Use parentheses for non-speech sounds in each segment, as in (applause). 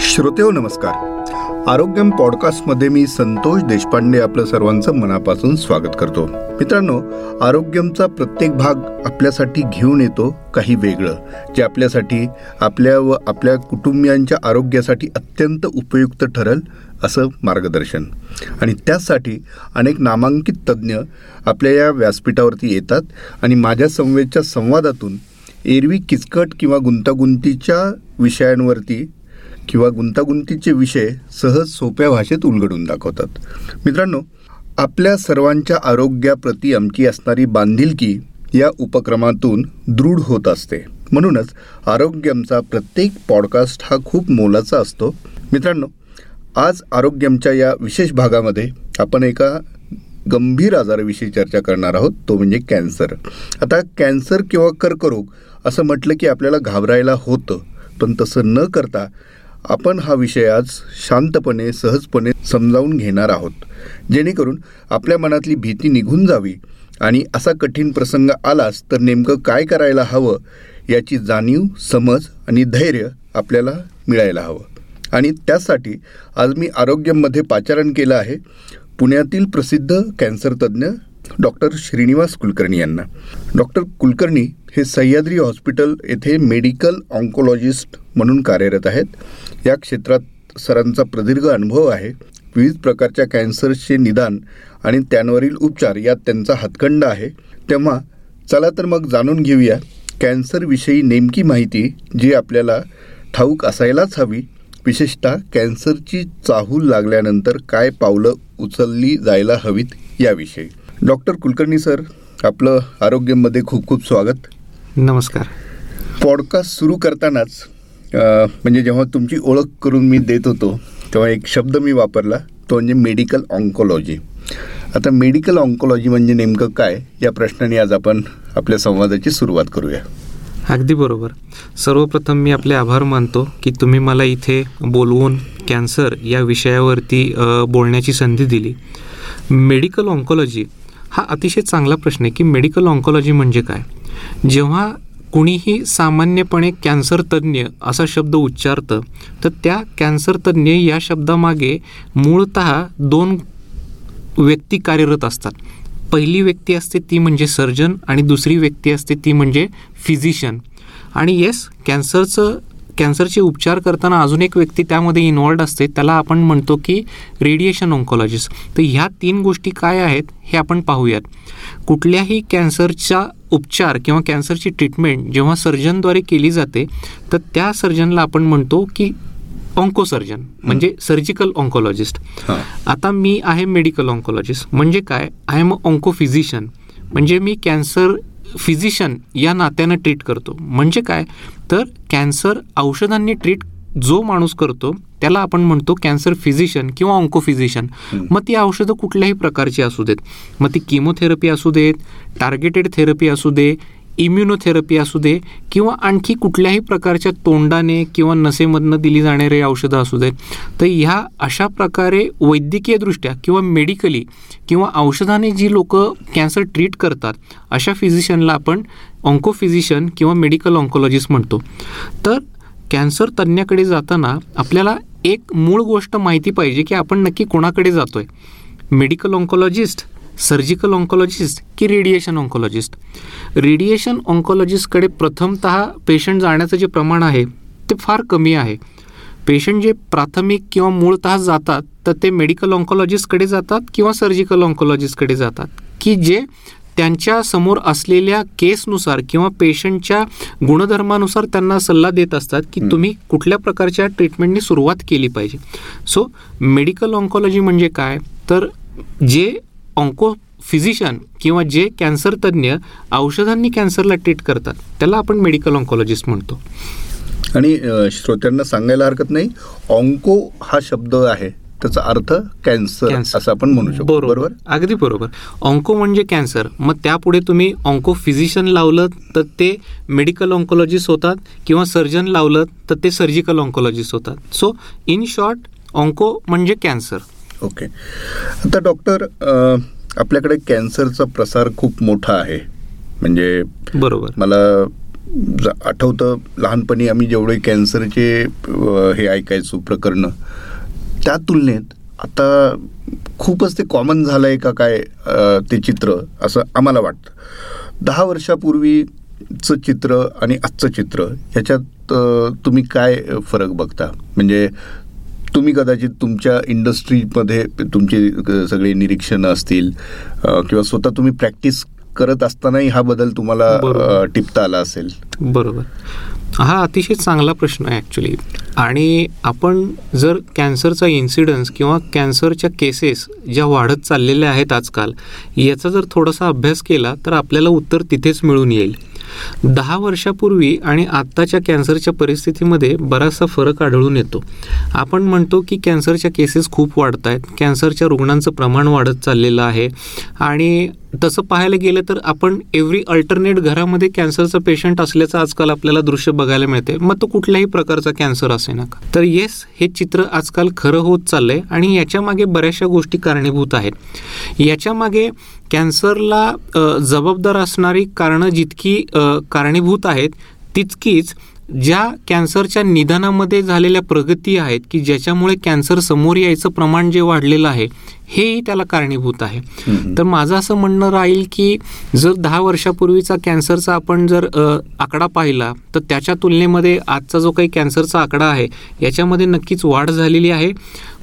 श्रोतेहो नमस्कार. आरोग्यम पॉडकास्टमध्ये मी संतोष देशपांडे आपलं सर्वांचं मनापासून स्वागत करतो. मित्रांनो आरोग्यमचा प्रत्येक भाग आपल्यासाठी घेऊन येतो काही वेगळं जे आपल्यासाठी आपल्या व आपल्या कुटुंबियांच्या आरोग्यासाठी अत्यंत उपयुक्त ठरल असं मार्गदर्शन. आणि त्यासाठी अनेक नामांकित तज्ज्ञ आपल्या या व्यासपीठावरती येतात आणि माझ्या संवेदच्या संवादातून एरवी किचकट किंवा गुंतागुंतीच्या विषयांवरती किंवा गुंतागुंतीचे विषय सहज सोप्या भाषेत उलगडून दाखवतात. मित्रांनो आपल्या सर्वांच्या आरोग्याप्रती आमची असणारी बांधिलकी या उपक्रमातून दृढ होत असते. म्हणूनच आरोग्यमचा प्रत्येक पॉडकास्ट हा खूप मोलाचा असतो. मित्रांनो आज आरोग्यमच्या या विशेष भागामध्ये आपण एका गंभीर आजाराविषयी चर्चा करणार आहोत तो म्हणजे कॅन्सर. आता कॅन्सर किंवा कर्करोग असं म्हटलं की आपल्याला घाबरायला होतं पण तसं न करता आपण हा विषय आज शांतपणे सहजपणे समजावून घेणार आहोत. जेणेकरून आपल्या मनातली भीती निघून जावी आणि असा कठीण प्रसंग आलाच तर नेमकं काय करायला हवं याची जाणीव समज आणि धैर्य आपल्याला मिळायला हवं. आणि त्यासाठी आज मी आरोग्यमध्ये पाचारण केलं आहे. पुण्यातील प्रसिद्ध कॅन्सर तज्ज्ञ डॉक्टर श्रीनिवास कुलकर्णी यांना. डॉक्टर कुलकर्णी हे सह्याद्री हॉस्पिटल येथे मेडिकल ऑन्कोलॉजिस्ट म्हणून कार्यरत आहेत. या क्षेत्रात सरांचा प्रदीर्घ अनुभव आहे. विविध प्रकारच्या कॅन्सरचे निदान आणि त्यांवरील उपचार यात त्यांचा हातखंड आहे. तेव्हा चला तर मग जाणून घेऊया कॅन्सरविषयी नेमकी माहिती जी आपल्याला ठाऊक असायलाच हवी. विशेषतः कॅन्सरची चाहूल लागल्यानंतर काय पावलं उचलली जायला हवीत याविषयी. डॉक्टर कुलकर्णी सर आपलं आरोग्यमध्ये खूप खूप स्वागत. नमस्कार. पॉडकास्ट सुरू करतानाच म्हणजे जेव्हा तुमची ओळख करून मी देत होतो तेव्हा एक शब्द मी वापरला तो म्हणजे मेडिकल ऑन्कोलॉजी. आता मेडिकल ऑन्कोलॉजी म्हणजे नेमकं काय या प्रश्नाने आज आपण आपल्या संवादाची सुरुवात करूया. अगदी बरोबर. सर्वप्रथम मी आपले आभार मानतो की तुम्ही मला इथे बोलवून कॅन्सर या विषयावरती बोलण्याची संधी दिली. मेडिकल ऑन्कोलॉजी हा अतिशय चांगला प्रश्न आहे की मेडिकल ऑन्कोलॉजी म्हणजे काय? जेव्हा कुणीही सामान्यपणे कॅन्सर तज्ज्ञ असा शब्द उच्चारतं तर त्या कॅन्सर तज्ज्ञ या शब्दामागे मूळत दोन व्यक्ती कार्यरत असतात. पहिली व्यक्ती असते ती म्हणजे सर्जन आणि दुसरी व्यक्ती असते ती म्हणजे फिजिशियन आणि येस कॅन्सरचं कॅन्सरचे उपचार करताना अजून एक व्यक्ती त्यामध्ये इन्वॉल्ड असते त्याला आपण म्हणतो की रेडिएशन ऑन्कोलॉजिस्ट तर ह्या तीन गोष्टी काय आहेत हे आपण पाहूयात. कुठल्याही कॅन्सरचा उपचार किंवा कॅन्सरची ट्रीटमेंट जेव्हा सर्जनद्वारे केली जाते तर त्या सर्जनला आपण म्हणतो की ऑन्कोसर्जन म्हणजे सर्जिकल ऑन्कोलॉजिस्ट आता मी आहे मेडिकल ऑन्कोलॉजिस्ट म्हणजे काय? आय एम अ ऑन्कोफिजिशियन म्हणजे मी कॅन्सर फिजिशियन या नात्यानं ट्रीट करतो. म्हणजे काय? तर कॅन्सर औषधांनी ट्रीट जो माणूस करतो त्याला आपण म्हणतो कॅन्सर फिजिशियन किंवा ऑन्कोफिजिशियन मग ती औषधं कुठल्याही प्रकारची असू देत. मग ती किमोथेरपी असू देत टार्गेटेड थेरपी असू दे इम्युनोथेरपी असू दे किंवा आणखी कुठल्याही प्रकारच्या तोंडाने किंवा नसेमधनं दिली जाणारी औषधं असू देत तर ह्या अशा प्रकारे वैद्यकीयदृष्ट्या किंवा मेडिकली किंवा औषधाने जी लोक कॅन्सर ट्रीट करतात अशा फिजिशियनला आपण ऑन्कोफिजिशियन किंवा मेडिकल ऑन्कोलॉजिस्ट म्हणतो. तर कॅन्सर तज्ज्ञाकडे जाताना आपल्याला एक मूळ गोष्ट माहिती पाहिजे की आपण नक्की कोणाकडे जातोय? मेडिकल ऑन्कोलॉजिस्ट सर्जिकल ऑन्कोलॉजिस्ट की रेडिएशन ऑन्कोलॉजिस्ट रेडिएशन ऑन्कोलॉजिस्टकडे प्रथमत पेशंट जाण्याचं जे प्रमाण आहे ते फार कमी आहे. पेशंट जे प्राथमिक किंवा मूळतः जातात तर ते मेडिकल ऑन्कोलॉजिस्टकडे जातात किंवा सर्जिकल ऑन्कोलॉजिस्टकडे जातात. की जे त्यांच्यासमोर असलेल्या केसनुसार किंवा पेशंटच्या गुणधर्मानुसार त्यांना सल्ला देत असतात की तुम्ही कुठल्या प्रकारच्या ट्रीटमेंटनी सुरुवात केली पाहिजे. सो मेडिकल ऑन्कोलॉजी म्हणजे काय? तर जे ऑन्को फिजिशियन किंवा जे कॅन्सर तज्ज्ञ औषधांनी कॅन्सरला ट्रीट करतात त्याला आपण मेडिकल ऑन्कोलॉजिस्ट म्हणतो. आणि श्रोत्यांना सांगायला हरकत नाही ऑन्को हा शब्द आहे त्याचा अर्थ कॅन्सर असं आपण म्हणू शकतो बरोबर. अगदी बरोबर. ऑन्को म्हणजे कॅन्सर मग त्यापुढे तुम्ही ऑन्को फिजिशियन लावलं तर ते मेडिकल ऑन्कोलॉजिस्ट होतात किंवा सर्जन लावलं तर ते सर्जिकल ऑन्कोलॉजिस्ट होतात. सो इन शॉर्ट ऑन्को म्हणजे कॅन्सर ओके. आता डॉक्टर आपल्याकडे कॅन्सरचा प्रसार खूप मोठा आहे. म्हणजे बरोबर. मला आठवतं लहानपणी आम्ही जेवढे कॅन्सरचे हे ऐकायचो प्रकरणं त्या तुलनेत आता खूपच ते कॉमन झालं आहे का काय ते चित्र असं आम्हाला वाटतं. दहा वर्षापूर्वीचं चित्र आणि आजचं चित्र ह्याच्यात तुम्ही काय फरक बघता? म्हणजे तुम्ही कदाचित तुमच्या इंडस्ट्रीमध्ये तुमची सगळी निरीक्षणं असतील किंवा स्वतः तुम्ही प्रॅक्टिस करत असतानाही हा बदल तुम्हाला टिपता आला असेल. बरोबर. हा अतिशय चांगला प्रश्न आहे ॲक्च्युली आणि आपण जर कॅन्सरचा इन्सिडन्स किंवा कॅन्सरच्या केसेस ज्या वाढत चाललेल्या आहेत आजकाल याचा जर थोडासा अभ्यास केला तर आपल्याला उत्तर तिथेच मिळून येईल. दहा वर्षापूर्वी आणि आत्ताच्या कॅन्सरच्या परिस्थितीमध्ये बराचसा फरक आढळून येतो. आपण म्हणतो की कॅन्सरच्या केसेस खूप वाढत आहेत. कॅन्सरच्या रुग्णांचं प्रमाण वाढत चाललेलं आहे. आणि तसं पाहायला गेलं तर आपण एव्हरी अल्टरनेट घरामध्ये कॅन्सरचा पेशंट असल्याचं आजकाल आपल्याला दृश्य बघायला मिळते मग तो कुठल्याही प्रकारचा कॅन्सर असे ना तर येस हे चित्र आजकाल खरं होत चाललंय आणि याच्यामागे बऱ्याचशा गोष्टी कारणीभूत आहेत. याच्यामागे कॅन्सरला जबाबदार असणारी कारणं जितकी कारणीभूत आहेत तितकीच ज्या कॅन्सरच्या निदानामध्ये झालेल्या प्रगती आहेत की ज्याच्यामुळे कॅन्सर समोर यायचं प्रमाण जे वाढलेलं आहे हेही त्याला कारणीभूत आहे. तर माझं असं म्हणणं राहील की जर दहा वर्षापूर्वीचा कॅन्सरचा आपण जर आकडा पाहिला तर त्याच्या तुलनेमध्ये आजचा जो काही कॅन्सरचा आकडा आहे याच्यामध्ये नक्कीच वाढ झालेली आहे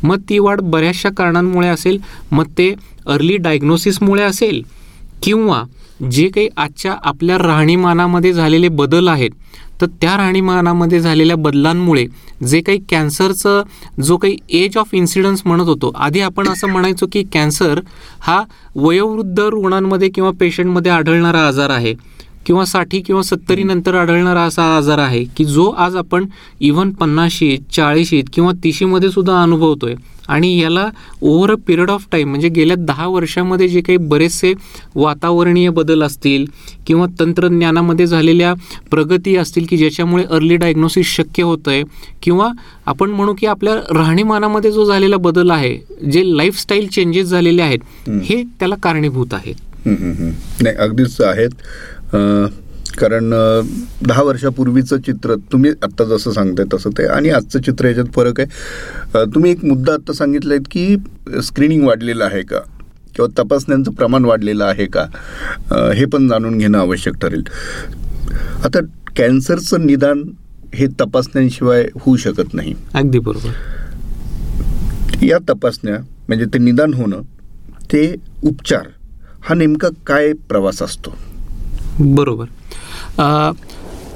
मग ती वाढ बऱ्याचशा कारणांमुळे असेल मग ते अर्ली डायग्नोसिसमुळे असेल किंवा जे काही आजच्या आपल्या राहणीमानामध्ये झालेले बदल आहेत तर त्या राहणीमानामध्ये झालेल्या बदलांमुळे जे काही कॅन्सरचं जो काही एज ऑफ इन्सिडन्स म्हणत होतो आधी आपण असं म्हणायचो की कॅन्सर हा वयोवृद्ध रुग्णांमध्ये किंवा पेशंटमध्ये आढळणारा आजार आहे. किंवा साठी किंवा सत्तरी नंतर आढळणारा असा आजार आहे की जो आज आपण इव्हन पन्नाशीत चाळीशीत किंवा तिशीमध्ये सुद्धा अनुभवतोय आणि याला over a period of time म्हणजे गेल्या दहा वर्षामध्ये जे काही बरेचसे वातावरणीय बदल असतील किंवा तंत्रज्ञानामध्ये झालेल्या प्रगती असतील की ज्याच्यामुळे अर्ली डायग्नोसिस शक्य होतं आहे किंवा आपण म्हणू की आपल्या राहणीमानामध्ये जो झालेला बदल आहे जे लाईफस्टाईल चेंजेस झालेले आहेत हं. त्याला कारणीभूत आहेत. नाही अगदीच आहेत कारण दहा वर्षापूर्वीचं चित्र तुम्ही आत्ता जसं सांगताय तसं ते. आणि आजचं चित्र याच्यात फरक आहे. तुम्ही एक मुद्दा आत्ता सांगितलाय की स्क्रीनिंग वाढलेलं आहे का? किंवा तपासण्यांचं प्रमाण वाढलेलं आहे का? हे पण जाणून घेणं आवश्यक ठरेल. आता कॅन्सरचं निदान हे तपासण्यांशिवाय होऊ शकत नाही. अगदी बरोबर. या तपासण्या म्हणजे ते निदान होणं ते उपचार हा नेमका काय प्रवास असतो? बरोबर.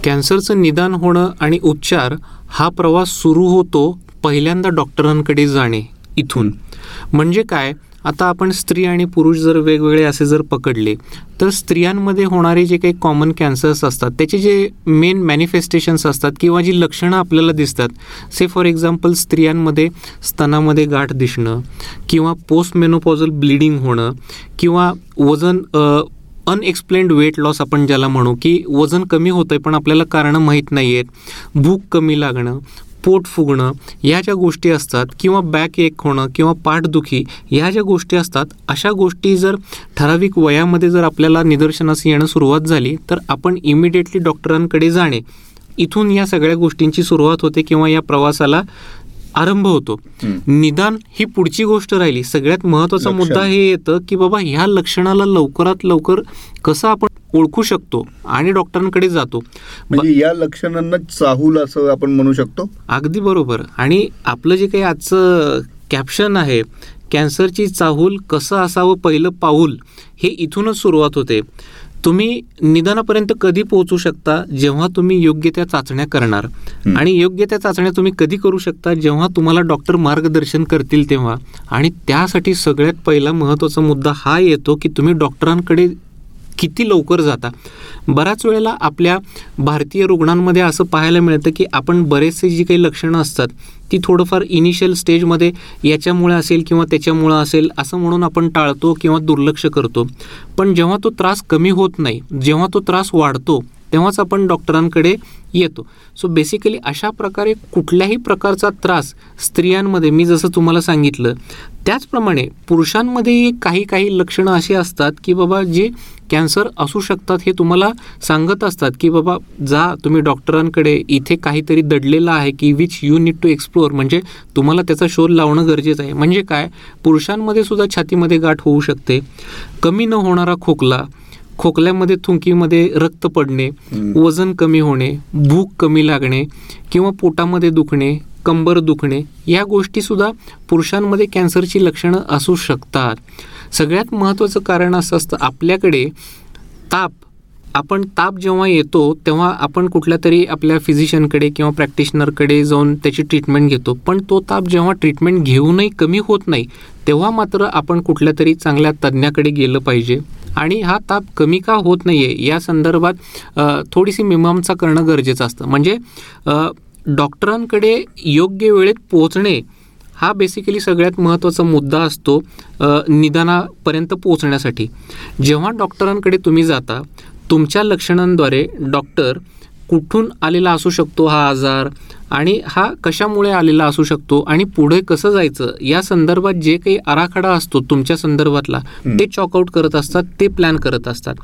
कॅन्सरचं निदान होणं आणि उपचार हा प्रवास सुरू होतो पहिल्यांदा डॉक्टरांकडे जाणे इथून. म्हणजे काय? आता आपण स्त्री आणि पुरुष जर वेगवेगळे असे जर पकडले तर स्त्रियांमध्ये होणारे जे काही कॉमन कॅन्सर्स असतात त्याचे जे मेन मॅनिफेस्टेशन्स असतात किंवा जी लक्षणं आपल्याला दिसतात से फॉर एक्झाम्पल स्त्रियांमध्ये स्तनामध्ये गाठ दिसणं किंवा पोस्ट मेनोपॉझल ब्लिडिंग होणं किंवा वजन अनएक्सप्लेन्ड वेट लॉस आपण ज्याला म्हणू की वजन कमी होतं आहे पण आपल्याला कारणं माहीत नाही आहेत भूक कमी लागणं पोट फुगणं या ज्या गोष्टी असतात किंवा बॅक एक होणं किंवा पाठदुखी ह्या ज्या गोष्टी असतात अशा गोष्टी जर ठराविक वयामध्ये जर आपल्याला निदर्शनास येणं सुरुवात झाली तर आपण इमिडिएटली डॉक्टरांकडे जाणे. इथून या सगळ्या गोष्टींची सुरुवात होते किंवा या प्रवासाला आरंभ होतो. निदान ही पुढची गोष्ट राहिली. सगळ्यात महत्त्वाचा. मुद्दा हे येतं की बाबा ह्या लक्षणाला लवकरात लवकर कसं आपण ओळखू शकतो आणि डॉक्टरांकडे जातो. म्हणजे या लक्षणांना चाहूल असं आपण म्हणू शकतो? अगदी बरोबर. आणि आपलं जे काही आजचं कॅप्शन आहे कॅन्सरची चाहूल कसं असावं पहिलं पाऊल हे इथूनच सुरुवात होते. तुम्ही निदानापर्यंत कधी पोहोचू शकता जेव्हा तुम्ही योग्य त्या चाचण्या करणार. आणि योग्य त्या चाचण्या तुम्ही कधी करू शकता जेव्हा तुम्हाला डॉक्टर मार्गदर्शन करतील तेव्हा आणि त्यासाठी सगळ्यात पहिला महत्त्वाचा मुद्दा हा येतो की तुम्ही डॉक्टरांकडे किती लवकर जाता? बऱ्याच वेळेला आपल्या भारतीय रुग्णांमध्ये असं पाहायला मिळतं की आपण बरेचसे जी काही लक्षणं असतात ती थोडंफार इनिशियल स्टेजमध्ये याच्यामुळे असेल किंवा त्याच्यामुळं असेल असं म्हणून आपण टाळतो किंवा दुर्लक्ष करतो. पण जेव्हा तो त्रास कमी होत नाही जेव्हा तो त्रास वाढतो तेव्हाच आपण डॉक्टरांकडे येतो. सो बेसिकली अशा प्रकारे कुठल्याही प्रकारचा त्रास स्त्रियांमध्ये मी जसं तुम्हाला सांगितलं त्याचप्रमाणे पुरुषांमध्ये काही काही लक्षणं अशी असतात की बाबा जे कॅन्सर असू शकतात हे तुम्हाला सांगत असतात की बाबा जा तुम्ही डॉक्टरांकडे इथे काहीतरी दडलेलं आहे की which you need to explore म्हणजे तुम्हाला त्याचा शोध लावणं गरजेचं आहे. म्हणजे काय? पुरुषांमध्ये सुद्धा छातीमध्ये गाठ होऊ शकते. कमी न होणारा खोकला खोकल्यामध्ये थुंकीमध्ये रक्त पडणे वजन कमी होणे भूक कमी लागणे किंवा पोटामध्ये दुखणे कंबर दुखणे या गोष्टीसुद्धा पुरुषांमध्ये कॅन्सरची लक्षणं असू शकतात. सगळ्यात महत्त्वाचं कारण असं असतं आपल्याकडे ताप. आपण ताप जेव्हा येतो तेव्हा आपण कुठल्या तरी आपल्या फिजिशियनकडे किंवा प्रॅक्टिशनरकडे जाऊन त्याची ट्रीटमेंट घेतो. पण तो ताप जेव्हा ट्रीटमेंट घेऊनही कमी होत नाही तेव्हा मात्र आपण कुठल्या तरी चांगल्या तज्ज्ञाकडे गेलं पाहिजे. आणि हा ताप कमी का होत नाही आहे या संदर्भात थोडीशी मीमांसा करणं गरजेचं असतं. म्हणजे डॉक्टरांकडे योग्य वेळेत पोहोचणे हा बेसिकली सगळ्यात महत्त्वाचा मुद्दा असतो निदानापर्यंत पोहोचण्यासाठी. जेव्हा डॉक्टरांकडे तुम्ही जाता तुमच्या लक्षणांद्वारे डॉक्टर कुठून आलेला असू शकतो हा आजार आणि हा कशामुळे आलेला असू शकतो आणि पुढे कसं जायचं? या संदर्भात जे काही आराखडा असतो तुमच्या संदर्भातला ते चॉकआउट करत असतात ते प्लॅन करत असतात.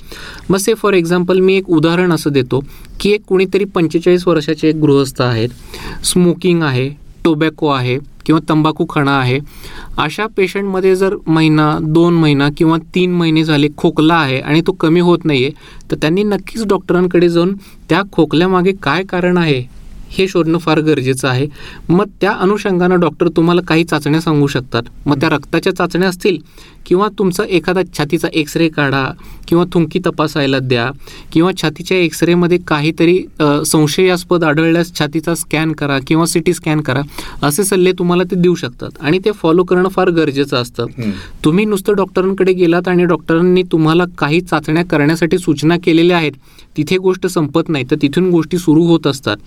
मग से फॉर एक्झाम्पल मी एक उदाहरण असं देतो की एक कुणीतरी पंचेचाळीस वर्षाचे एक गृहस्थ आहेत. स्मोकिंग आहे टोबॅको आहे किंवा तंबाखू खाणं आहे. अशा पेशंटमध्ये जर महिना दोन महिना किंवा तीन महिने झाले खोकला आहे आणि तो कमी होत नाही आहे तर त्यांनी नक्कीच डॉक्टरांकडे जाऊन त्या खोकल्यामागे काय कारण आहे हे शोधणं फार गरजेचं आहे. मग त्या अनुषंगानं डॉक्टर तुम्हाला काही चाचण्या सांगू शकतात. मग त्या रक्ताच्या चाचण्या असतील किंवा तुमचा एखादा छातीचा एक्स रे काढा किंवा थुंकी तपासायला द्या किंवा छातीच्या एक्स रेमध्ये काहीतरी संशयास्पद आढळल्यास छातीचा स्कॅन करा किंवा सी टी स्कॅन करा असे सल्ले तुम्हाला ते देऊ शकतात. आणि ते फॉलो करणं फार गरजेचं असतं. तुम्ही नुसतं डॉक्टरांकडे गेलात आणि डॉक्टरांनी तुम्हाला काही चाचण्या करण्यासाठी सूचना केलेल्या आहेत तिथे गोष्ट संपत नाही तर तिथून गोष्टी सुरू होत असतात.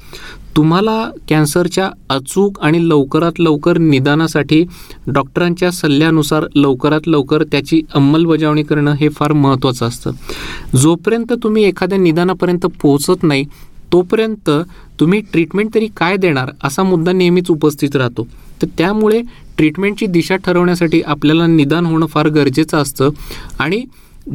तुम्हाला कॅन्सरच्या अचूक आणि लवकरात लवकर निदानासाठी डॉक्टरांच्या सल्ल्यानुसार लवकरात लवकर त्याची अंमलबजावणी करणं हे फार महत्त्वाचं असतं. जोपर्यंत तुम्ही एखाद्या निदानापर्यंत पोहोचत नाही तोपर्यंत तुम्ही ट्रीटमेंट तरी काय देणार असा मुद्दा नेहमीच उपस्थित राहतो. तर त्यामुळे ट्रीटमेंटची दिशा ठरवण्यासाठी आपल्याला निदान होणं फार गरजेचं असतं आणि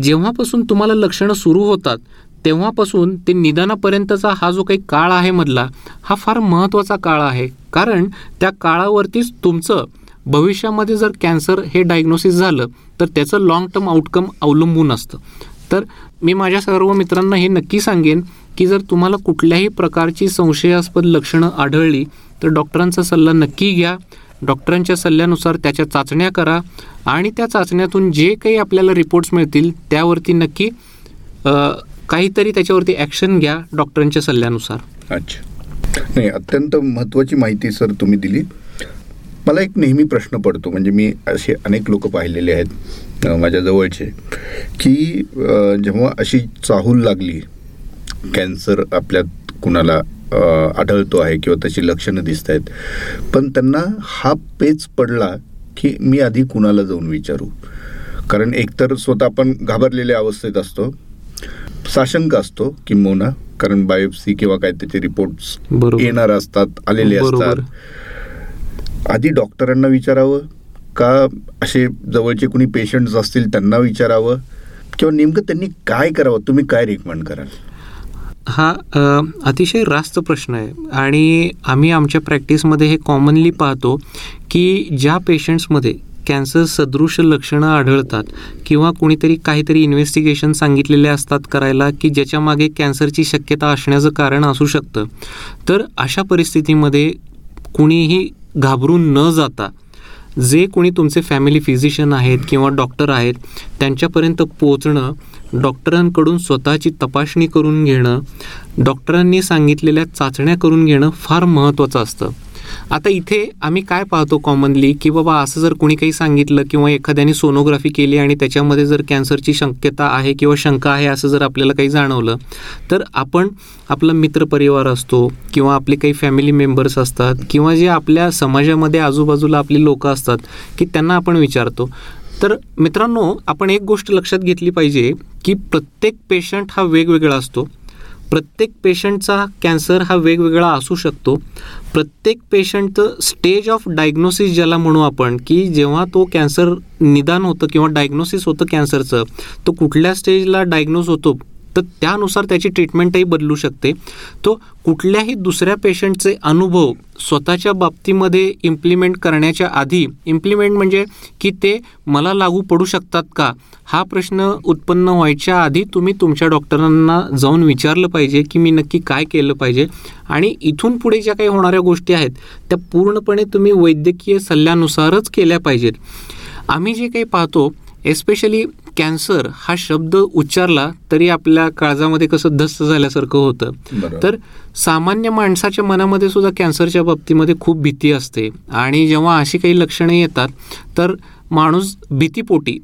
जेव्हापासून तुम्हाला लक्षणं सुरू होतात तेव्हापासून ते निदानापर्यंतचा हा जो काही काळ आहे मधला हा फार महत्त्वाचा काळ आहे. कारण त्या काळावरतीच तुमचं भविष्यामध्ये जर कॅन्सर हे डायग्नोसिस झालं तर त्याचं लाँग टर्म आउटकम अवलंबून असतं. तर मी माझ्या सर्व मित्रांना हे नक्की सांगेन की जर तुम्हाला कुठल्याही प्रकारची संशयास्पद लक्षणं आढळली तर डॉक्टरांचा सल्ला नक्की घ्या. डॉक्टरांच्या सल्ल्यानुसार त्याच्या चाचण्या करा आणि त्या चाचण्यातून जे काही आपल्याला रिपोर्ट्स मिळतील त्यावरती नक्की काहीतरी त्याच्यावरती ॲक्शन घ्या डॉक्टरांच्या सल्ल्यानुसार. अच्छा. नाही अत्यंत महत्त्वाची माहिती सर तुम्ही दिली. मला एक नेहमी प्रश्न पडतो म्हणजे मी असे अनेक लोक पाहिलेले आहेत माझ्या जवळचे की जेव्हा अशी चाहूल लागली कॅन्सर आपल्यात कुणाला आढळतो आहे किंवा तशी लक्षणं दिसत आहेत पण त्यांना हा पेच पडला की मी आधी कुणाला जाऊन विचारू? कारण एकतर स्वतः आपण घाबरलेल्या अवस्थेत असतो साशंक असतो किंबहुना कारण बायोप्सी किंवा काय त्याचे रिपोर्ट्स येणार असतात आलेले असतात. आधी डॉक्टरांना विचारावं का असे जवळचे कुणी पेशंट्स असतील त्यांना विचारावं? किंवा नेमकं त्यांनी काय करावं? तुम्ही काय रिकमेंड कराल? हा अतिशय रास्त प्रश्न आहे. आणि आम्ही आमच्या प्रॅक्टिसमध्ये हे कॉमनली पाहतो की ज्या पेशंट्समध्ये कॅन्सर सदृश लक्षणं आढळतात किंवा कुणीतरी काहीतरी इन्व्हेस्टिगेशन सांगितलेले असतात करायला की ज्याच्यामागे कॅन्सरची शक्यता असण्याचं कारण असू शकतं तर अशा परिस्थितीमध्ये कुणीही घाबरून न जाता जे कोणी तुमचे फॅमिली फिजिशियन आहेत किंवा डॉक्टर आहेत त्यांच्यापर्यंत पोचणं डॉक्टरांकडून स्वतःची तपासणी करून घेणं डॉक्टरांनी सांगितलेल्या चाचण्या करून घेणं फार महत्त्वाचं असतं. आता इथे आम्ही काय पाहतो कॉमनली की बाबा असं जर कोणी काही सांगितलं किंवा एखाद्याने सोनोग्राफी केली आणि त्याच्यामध्ये जर कॅन्सरची शक्यता आहे किंवा शंका आहे असं जर आपल्याला काही जाणवलं तर आपण आपला मित्रपरिवार असतो किंवा आपले काही फॅमिली मेंबर्स असतात किंवा जे आपल्या समाजामध्ये आजूबाजूला आपली लोक असतात की त्यांना आपण विचारतो. तर मित्रांनो आपण एक गोष्ट लक्षात घेतली पाहिजे की प्रत्येक पेशंट हा वेगवेगळा असतो. प्रत्येक पेशंटचा कॅन्सर हा वेगवेगळा असू शकतो. प्रत्येक पेशंटचं स्टेज ऑफ डायग्नोसिस ज्याला म्हणू आपण की जेव्हा तो कॅन्सर निदान होतं किंवा डायग्नोसिस होतं कॅन्सरचं तो कुठल्या स्टेजला डायग्नोज होतो तर त्यानुसार त्याची ट्रीटमेंटही बदलू शकते. तो कुठल्याही दुसऱ्या पेशंटचे अनुभव स्वतःच्या बाबतीमध्ये इम्प्लिमेंट करण्याच्या आधी इम्प्लिमेंट म्हणजे की ते मला लागू पडू शकतात का? हा प्रश्न उत्पन्न व्हायच्या आधी तुम्ही तुमच्या डॉक्टरांना जाऊन विचारलं पाहिजे की मी नक्की काय केलं पाहिजे. आणि इथून पुढे ज्या काही होणाऱ्या गोष्टी आहेत त्या पूर्णपणे तुम्ही वैद्यकीय सल्ल्यानुसारच केल्या पाहिजेत. आम्ही जे काही पाहतो एस्पेशली कॅन्सर हा शब्द उच्चारला तरी आपल्या काळजामध्ये कसं धस्त झाल्यासारखं होतं. तर सामान्य माणसाच्या मनामध्ये सुद्धा कॅन्सरच्या बाबतीमध्ये खूप भीती असते. आणि जेव्हा अशी काही लक्षणे येतात तर माणूस भीतीपोटी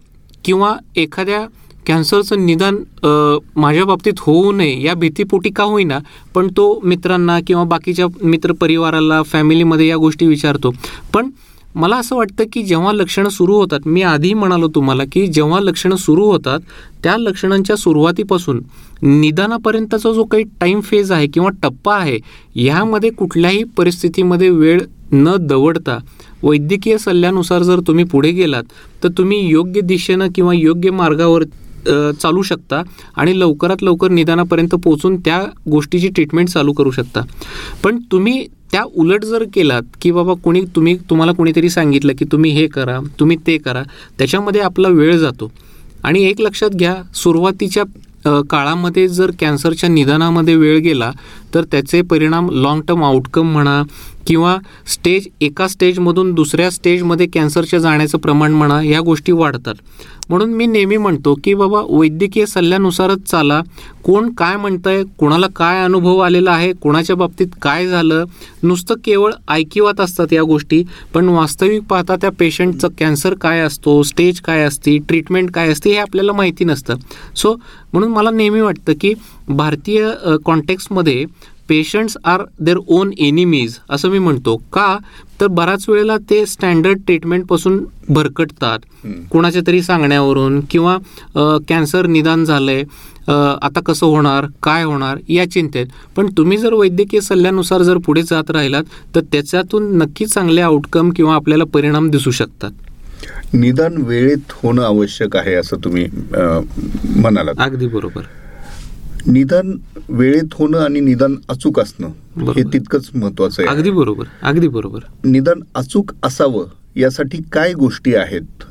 किंवा एखाद्या कॅन्सरचं निदान माझ्या बाबतीत होऊ नये या भीतीपोटी का होईना पण तो मित्रांना किंवा बाकीच्या मित्रपरिवाराला फॅमिलीमध्ये या गोष्टी विचारतो. पण मला असं वाटतं की जेव्हा लक्षणं सुरू होतात मी आधी म्हणालो तुम्हाला की जेव्हा लक्षणं सुरू होतात त्या लक्षणांच्या सुरुवातीपासून निदानापर्यंतचा जो काही टाईम फेज आहे किंवा टप्पा आहे ह्यामध्ये कुठल्याही परिस्थितीमध्ये वेळ न दवडता वैद्यकीय सल्ल्यानुसार जर तुम्ही पुढे गेलात तर तुम्ही योग्य दिशेनं किंवा योग्य मार्गावर चालू शकता आणि लवकरात लवकर निदानापर्यंत पोहोचून त्या गोष्टीची ट्रीटमेंट चालू करू शकता. पण तुम्ही त्या उलट जर केलात की बाबा कोणी तुम्ही तुम्हाला कोणीतरी सांगितलं की तुम्ही हे करा तुम्ही ते करा त्याच्यामध्ये आपला वेळ जातो. आणि एक लक्षात घ्या सुरुवातीच्या काळामध्ये जर कॅन्सरच्या निदानामध्ये वेळ गेला तर त्याचे परिणाम लाँग टर्म आउटकम म्हणा किंवा स्टेज एका स्टेजमधून दुसऱ्या स्टेजमध्ये कॅन्सरच्या जाण्याचं प्रमाण म्हणा या गोष्टी वाढतात. म्हणून मी नेहमी म्हणतो की बाबा वैद्यकीय सल्ल्यानुसारच चाला. कोण काय म्हणतंय कोणाला काय अनुभव आलेला आहे कोणाच्या बाबतीत काय झालं नुसतं केवळ ऐकिवात असतात या गोष्टी. पण वास्तविक पाहता त्या पेशंटचं कॅन्सर काय असतो स्टेज काय असते ट्रीटमेंट काय असते हे आपल्याला माहिती नसतं. सो म्हणून मला नेहमी वाटतं की भारतीय कॉन्टेक्स्टमध्ये patients are their own enemies असं मी म्हणतो. का? तर बऱ्याच वेळेला ते स्टँडर्ड ट्रीटमेंटपासून भरकटतात. कोणाच्या तरी सांगण्यावरून किंवा कॅन्सर निदान झालंय आता कसं होणार काय होणार या चिंतेत. पण तुम्ही जर वैद्यकीय सल्ल्यानुसार जर पुढे जात राहिलात तर त्याच्यातून नक्कीच चांगले आउटकम किंवा आपल्याला परिणाम दिसू शकतात. निदान वेळेत होणं आवश्यक आहे असं तुम्ही अ, म्हणालात. अगदी बरोबर. निदान वेळेत होणं आणि निदान अचूक असणं हे. तितकंच महत्वाचं आहे अगदी बरोबर अगदी बरोबर निदान अचूक असावं यासाठी काय गोष्टी आहेत.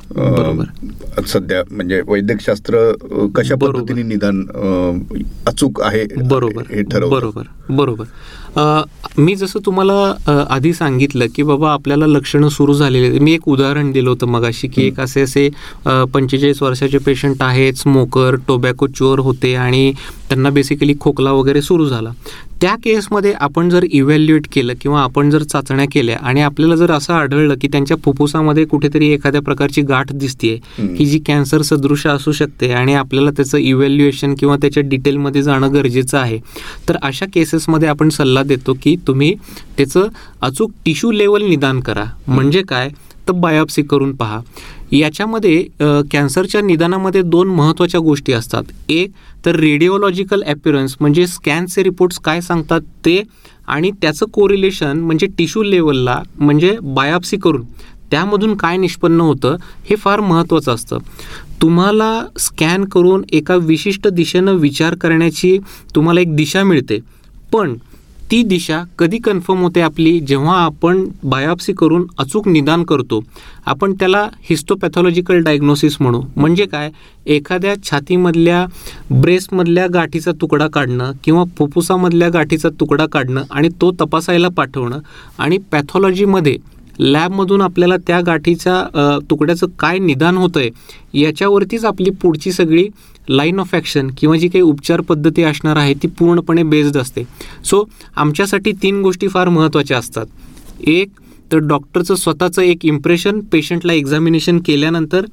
सध्या म्हणजे वैद्यकशास्त्र कशा. पद्धतीने निदान अचूक आहे बरोबर हे ठरवतं बरोबर बरोबर मी जसं तुम्हाला आधी सांगितलं की बाबा आपल्याला लक्षणं सुरू झालेली. मी एक उदाहरण दिलं होतं मगाशी की एक असे असे पंचेचाळीस वर्षाचे पेशंट आहेत स्मोकर टोबॅको चोर होते आणि त्यांना बेसिकली खोकला वगैरे सुरू झाला त्या केसमध्ये आपण जर इव्हॅल्युएट केलं किंवा आपण जर चाचण्या केल्या आणि आपल्याला जर असं आढळलं की त्यांच्या फुफ्फुसामध्ये कुठेतरी एखाद्या प्रकारची गाठ दिसतीये हम्म. की जी कॅन्सर सदृश असू शकते आणि आपल्याला त्याचं इव्हॅल्युएशन किंवा त्याच्या डिटेलमध्ये जाणं गरजेचं आहे तर अशा केसेसमध्ये आपण सल्ला देतो की तुम्ही त्याचं अचूक टिश्यू लेवल निदान करा. म्हणजे काय? तर बायोप्सी करून पहा. याच्यामध्ये कॅन्सरच्या निदानामध्ये दोन महत्त्वाच्या गोष्टी असतात. एक तर रेडिओलॉजिकल ॲपिरन्स म्हणजे स्कॅनचे रिपोर्ट्स काय सांगतात ते आणि त्याचं कोरिलेशन म्हणजे टिश्यू लेवलला म्हणजे बायोप्सी करून त्यामधून काय निष्पन्न होतं हे फार महत्त्वाचं असतं. तुम्हाला स्कॅन करून एका विशिष्ट दिशेनं विचार करण्याची तुम्हाला एक दिशा मिळते. पण ती दिशा कधी कन्फर्म होते आपली? जेव्हा आपण बायोप्सी करून अचूक निदान करतो आपण त्याला हिस्टोपॅथॉलॉजिकल डायग्नोसिस म्हणू. म्हणजे काय? एखाद्या छातीमधल्या ब्रेस्टमधल्या गाठीचा तुकडा काढणं किंवा फुफ्फुसामधल्या गाठीचा तुकडा काढणं आणि तो तपासायला पाठवणं आणि पॅथॉलॉजीमध्ये लॅबमधून आपल्याला त्या गाठीच्या तुकड्याचं काय निदान होतं आहे याच्यावरतीच आपली पुढची सगळी लाईन ऑफ ॲक्शन किंवा जी काही उपचार पद्धती असणार आहे ती पूर्णपणे बेस्ड असते. सो आमच्यासाठी तीन गोष्टी फार महत्त्वाच्या असतात. एक तर डॉक्टरचं स्वतःचं एक इम्प्रेशन पेशंटला एक्झामिनेशन केल्यानंतर.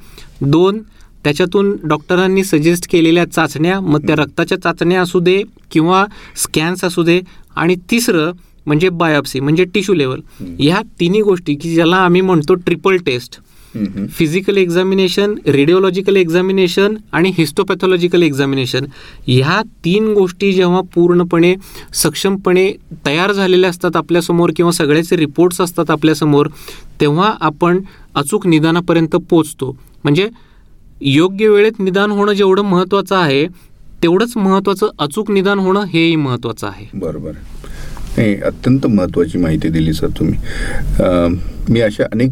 दोन त्याच्यातून डॉक्टरांनी सजेस्ट केलेल्या चाचण्या मग त्या रक्ताच्या चाचण्या असू दे किंवा स्कॅन्स असू दे. आणि तिसरं म्हणजे बायोप्सी म्हणजे टिश्यू लेवल ह्या तिन्ही गोष्टी की ज्याला आम्ही म्हणतो triple test physical examination radiological examination आणि हिस्टोपॅथॉलॉजिकल एक्झामिनेशन ह्या तीन गोष्टी जेव्हा पूर्णपणे सक्षमपणे तयार झालेल्या असतात आपल्यासमोर किंवा सगळ्याचे रिपोर्ट्स असतात आपल्यासमोर तेव्हा आपण अचूक निदानापर्यंत पोचतो. म्हणजे योग्य वेळेत निदान होणं जेवढं महत्त्वाचं आहे तेवढंच महत्त्वाचं अचूक निदान होणं हेही महत्त्वाचं आहे. बरोबर. नाही अत्यंत महत्त्वाची माहिती दिली सर तुम्ही. मी अशा अनेक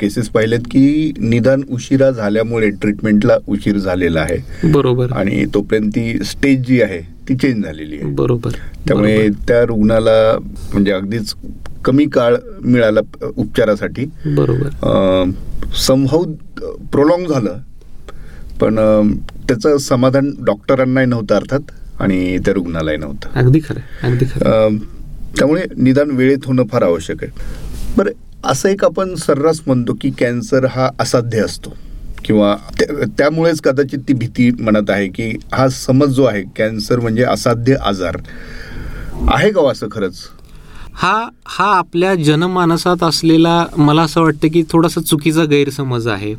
केसेस पाहिलेत की निदान उशिरा झाल्यामुळे ट्रीटमेंटला उशीर झालेला आहे. बरोबर. आणि तोपर्यंत ती स्टेज जी आहे ती चेंज झालेली आहे. बरोबर. त्यामुळे. त्या रुग्णाला म्हणजे अगदीच कमी काळ मिळाला उपचारासाठी. बरोबर. समहाऊ प्रोलॉंग झालं. पण त्याचं समाधान डॉक्टरांनाही नव्हतं अर्थात आणि त्या रुग्णालाही नव्हतं. अगदी खरं अगदी खरं त्यामुळे निदान वेळेत होणं फार आवश्यक आहे. बरं असं एक आपण सर्रास म्हणतो की कॅन्सर हा असाध्य असतो. किंवा त्या- त्यामुळेच कदाचित ती भीती म्हणत आहे की हा समज जो आहे कॅन्सर म्हणजे असाध्य आजार आहे का हो असं खरंच? हा हा आपल्या जनमानसात असलेला मला असं वाटतं की थोडासा चुकीचा गैरसमज आहे.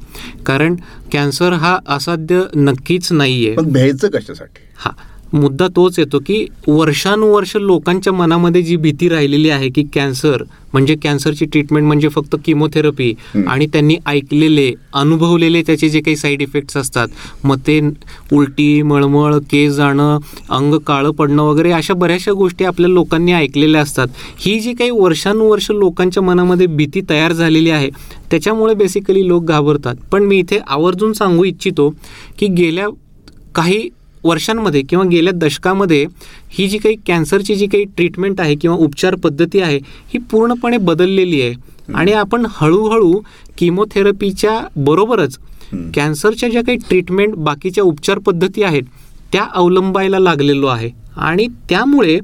कारण कॅन्सर हा असाध्य नक्कीच नाही आहे मग भ्यायचं कशासाठी? हा मुद्दा तोच येतो की वर्षानुवर्ष लोकांच्या मनामध्ये जी भीती राहिलेली आहे की कॅन्सर म्हणजे कॅन्सरची ट्रीटमेंट म्हणजे फक्त किमोथेरपी. आणि त्यांनी ऐकलेले अनुभवलेले त्याचे जे काही साईड इफेक्ट्स असतात मग ते उलटी मळमळ केस जाणं अंग काळं पडणं वगैरे अशा बऱ्याचशा गोष्टी आपल्या लोकांनी ऐकलेल्या असतात ही जी काही वर्षानुवर्ष लोकांच्या मनामध्ये भीती तयार झालेली आहे त्याच्यामुळे बेसिकली लोक घाबरतात पण मी इथे आवर्जून सांगू इच्छितो की गेल्या काही वर्षांमध्ये किंवा गेल्या दशकामध्ये ही जी काही कॅन्सरची जी काही ट्रीटमेंट आहे किंवा उपचार पद्धती आहे ही पूर्णपणे बदललेली आहे. आणि आपण हळूहळू किमोथेरपीच्या बरोबरच. कॅन्सरच्या ज्या काही ट्रीटमेंट बाकीच्या उपचार पद्धती आहेत त्या अवलंबायला लागलेलो आहे. आणि त्यामुळे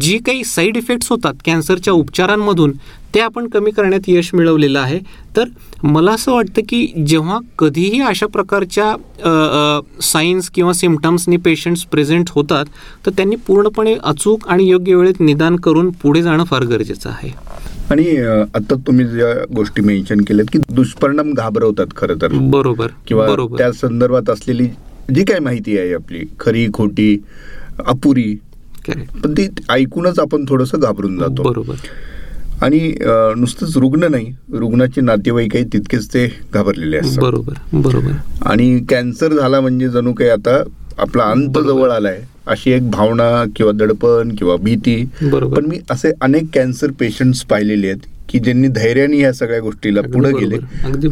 जी काही साईड इफेक्ट्स होतात कॅन्सरच्या उपचारांमधून ते आपण कमी करण्यात यश मिळवलेलं आहे. तर मला असं वाटतं की जेव्हा कधीही अशा प्रकारच्या साईन्स किंवा सिमटम्सनी पेशंट्स प्रेझेंट होतात तर त्यांनी पूर्णपणे अचूक आणि योग्य वेळेत निदान करून पुढे जाणं फार गरजेचं आहे. आणि आता तुम्ही ज्या गोष्टी मेन्शन केल्यात की दुष्परिणाम घाबरवतात खरं तर. बरोबर किंवा बरोबर. त्या संदर्भात असलेली जी काही माहिती आहे आपली खरी खोटी अपुरी. पण ती ऐकूनच आपण थोडंसं घाबरून जातो. बरोबर. आणि नुसतंच रुग्ण नाही रुग्णाचे नातेवाईकही तितकेच ते घाबरलेले असतात. बरोबर बरोबर. आणि कॅन्सर झाला म्हणजे जणू काही आता आपला अंत. जवळ आलाय. अशी एक भावना किंवा दडपण किंवा भीती. बरोबर. पण मी असे अनेक कॅन्सर पेशंट्स पाहिलेले आहेत की ज्यांनी धैर्याने ह्या सगळ्या गोष्टीला पुढे. गेले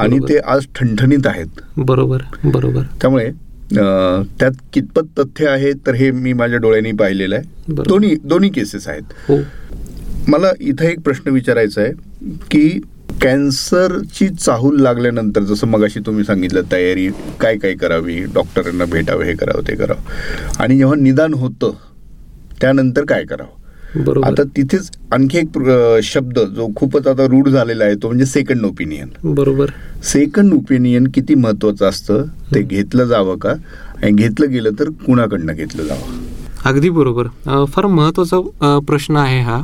आणि. ते आज ठणठणीत आहेत. बरोबर बरोबर. त्यामुळे त्यात कितपत तथ्य आहे तर हे मी माझ्या डोळ्यांनी पाहिलेलं आहे. दोन्ही दोन्ही केसेस आहेत. हो. मला इथं एक प्रश्न विचारायचा आहे की कॅन्सरची चाहूल लागल्यानंतर जसं मगाशी तुम्ही सांगितलं तयारी काय काय करावी डॉक्टरांना भेटावं हे करावं ते करावं. आणि जेव्हा निदान होतं त्यानंतर काय करावं? बरोबर. आता तिथेच आणखी एक शब्द जो खूपच आता रूढ झालेला आहे तो म्हणजे सेकंड ओपिनियन बरोबर. सेकंड ओपिनियन किती महत्वाचं असतं ते घेतलं जावं का? आणि घेतलं गेलं तर कुणाकडनं घेतलं जावं? अगदी बरोबर. फार महत्त्वाचा प्रश्न आहे हा.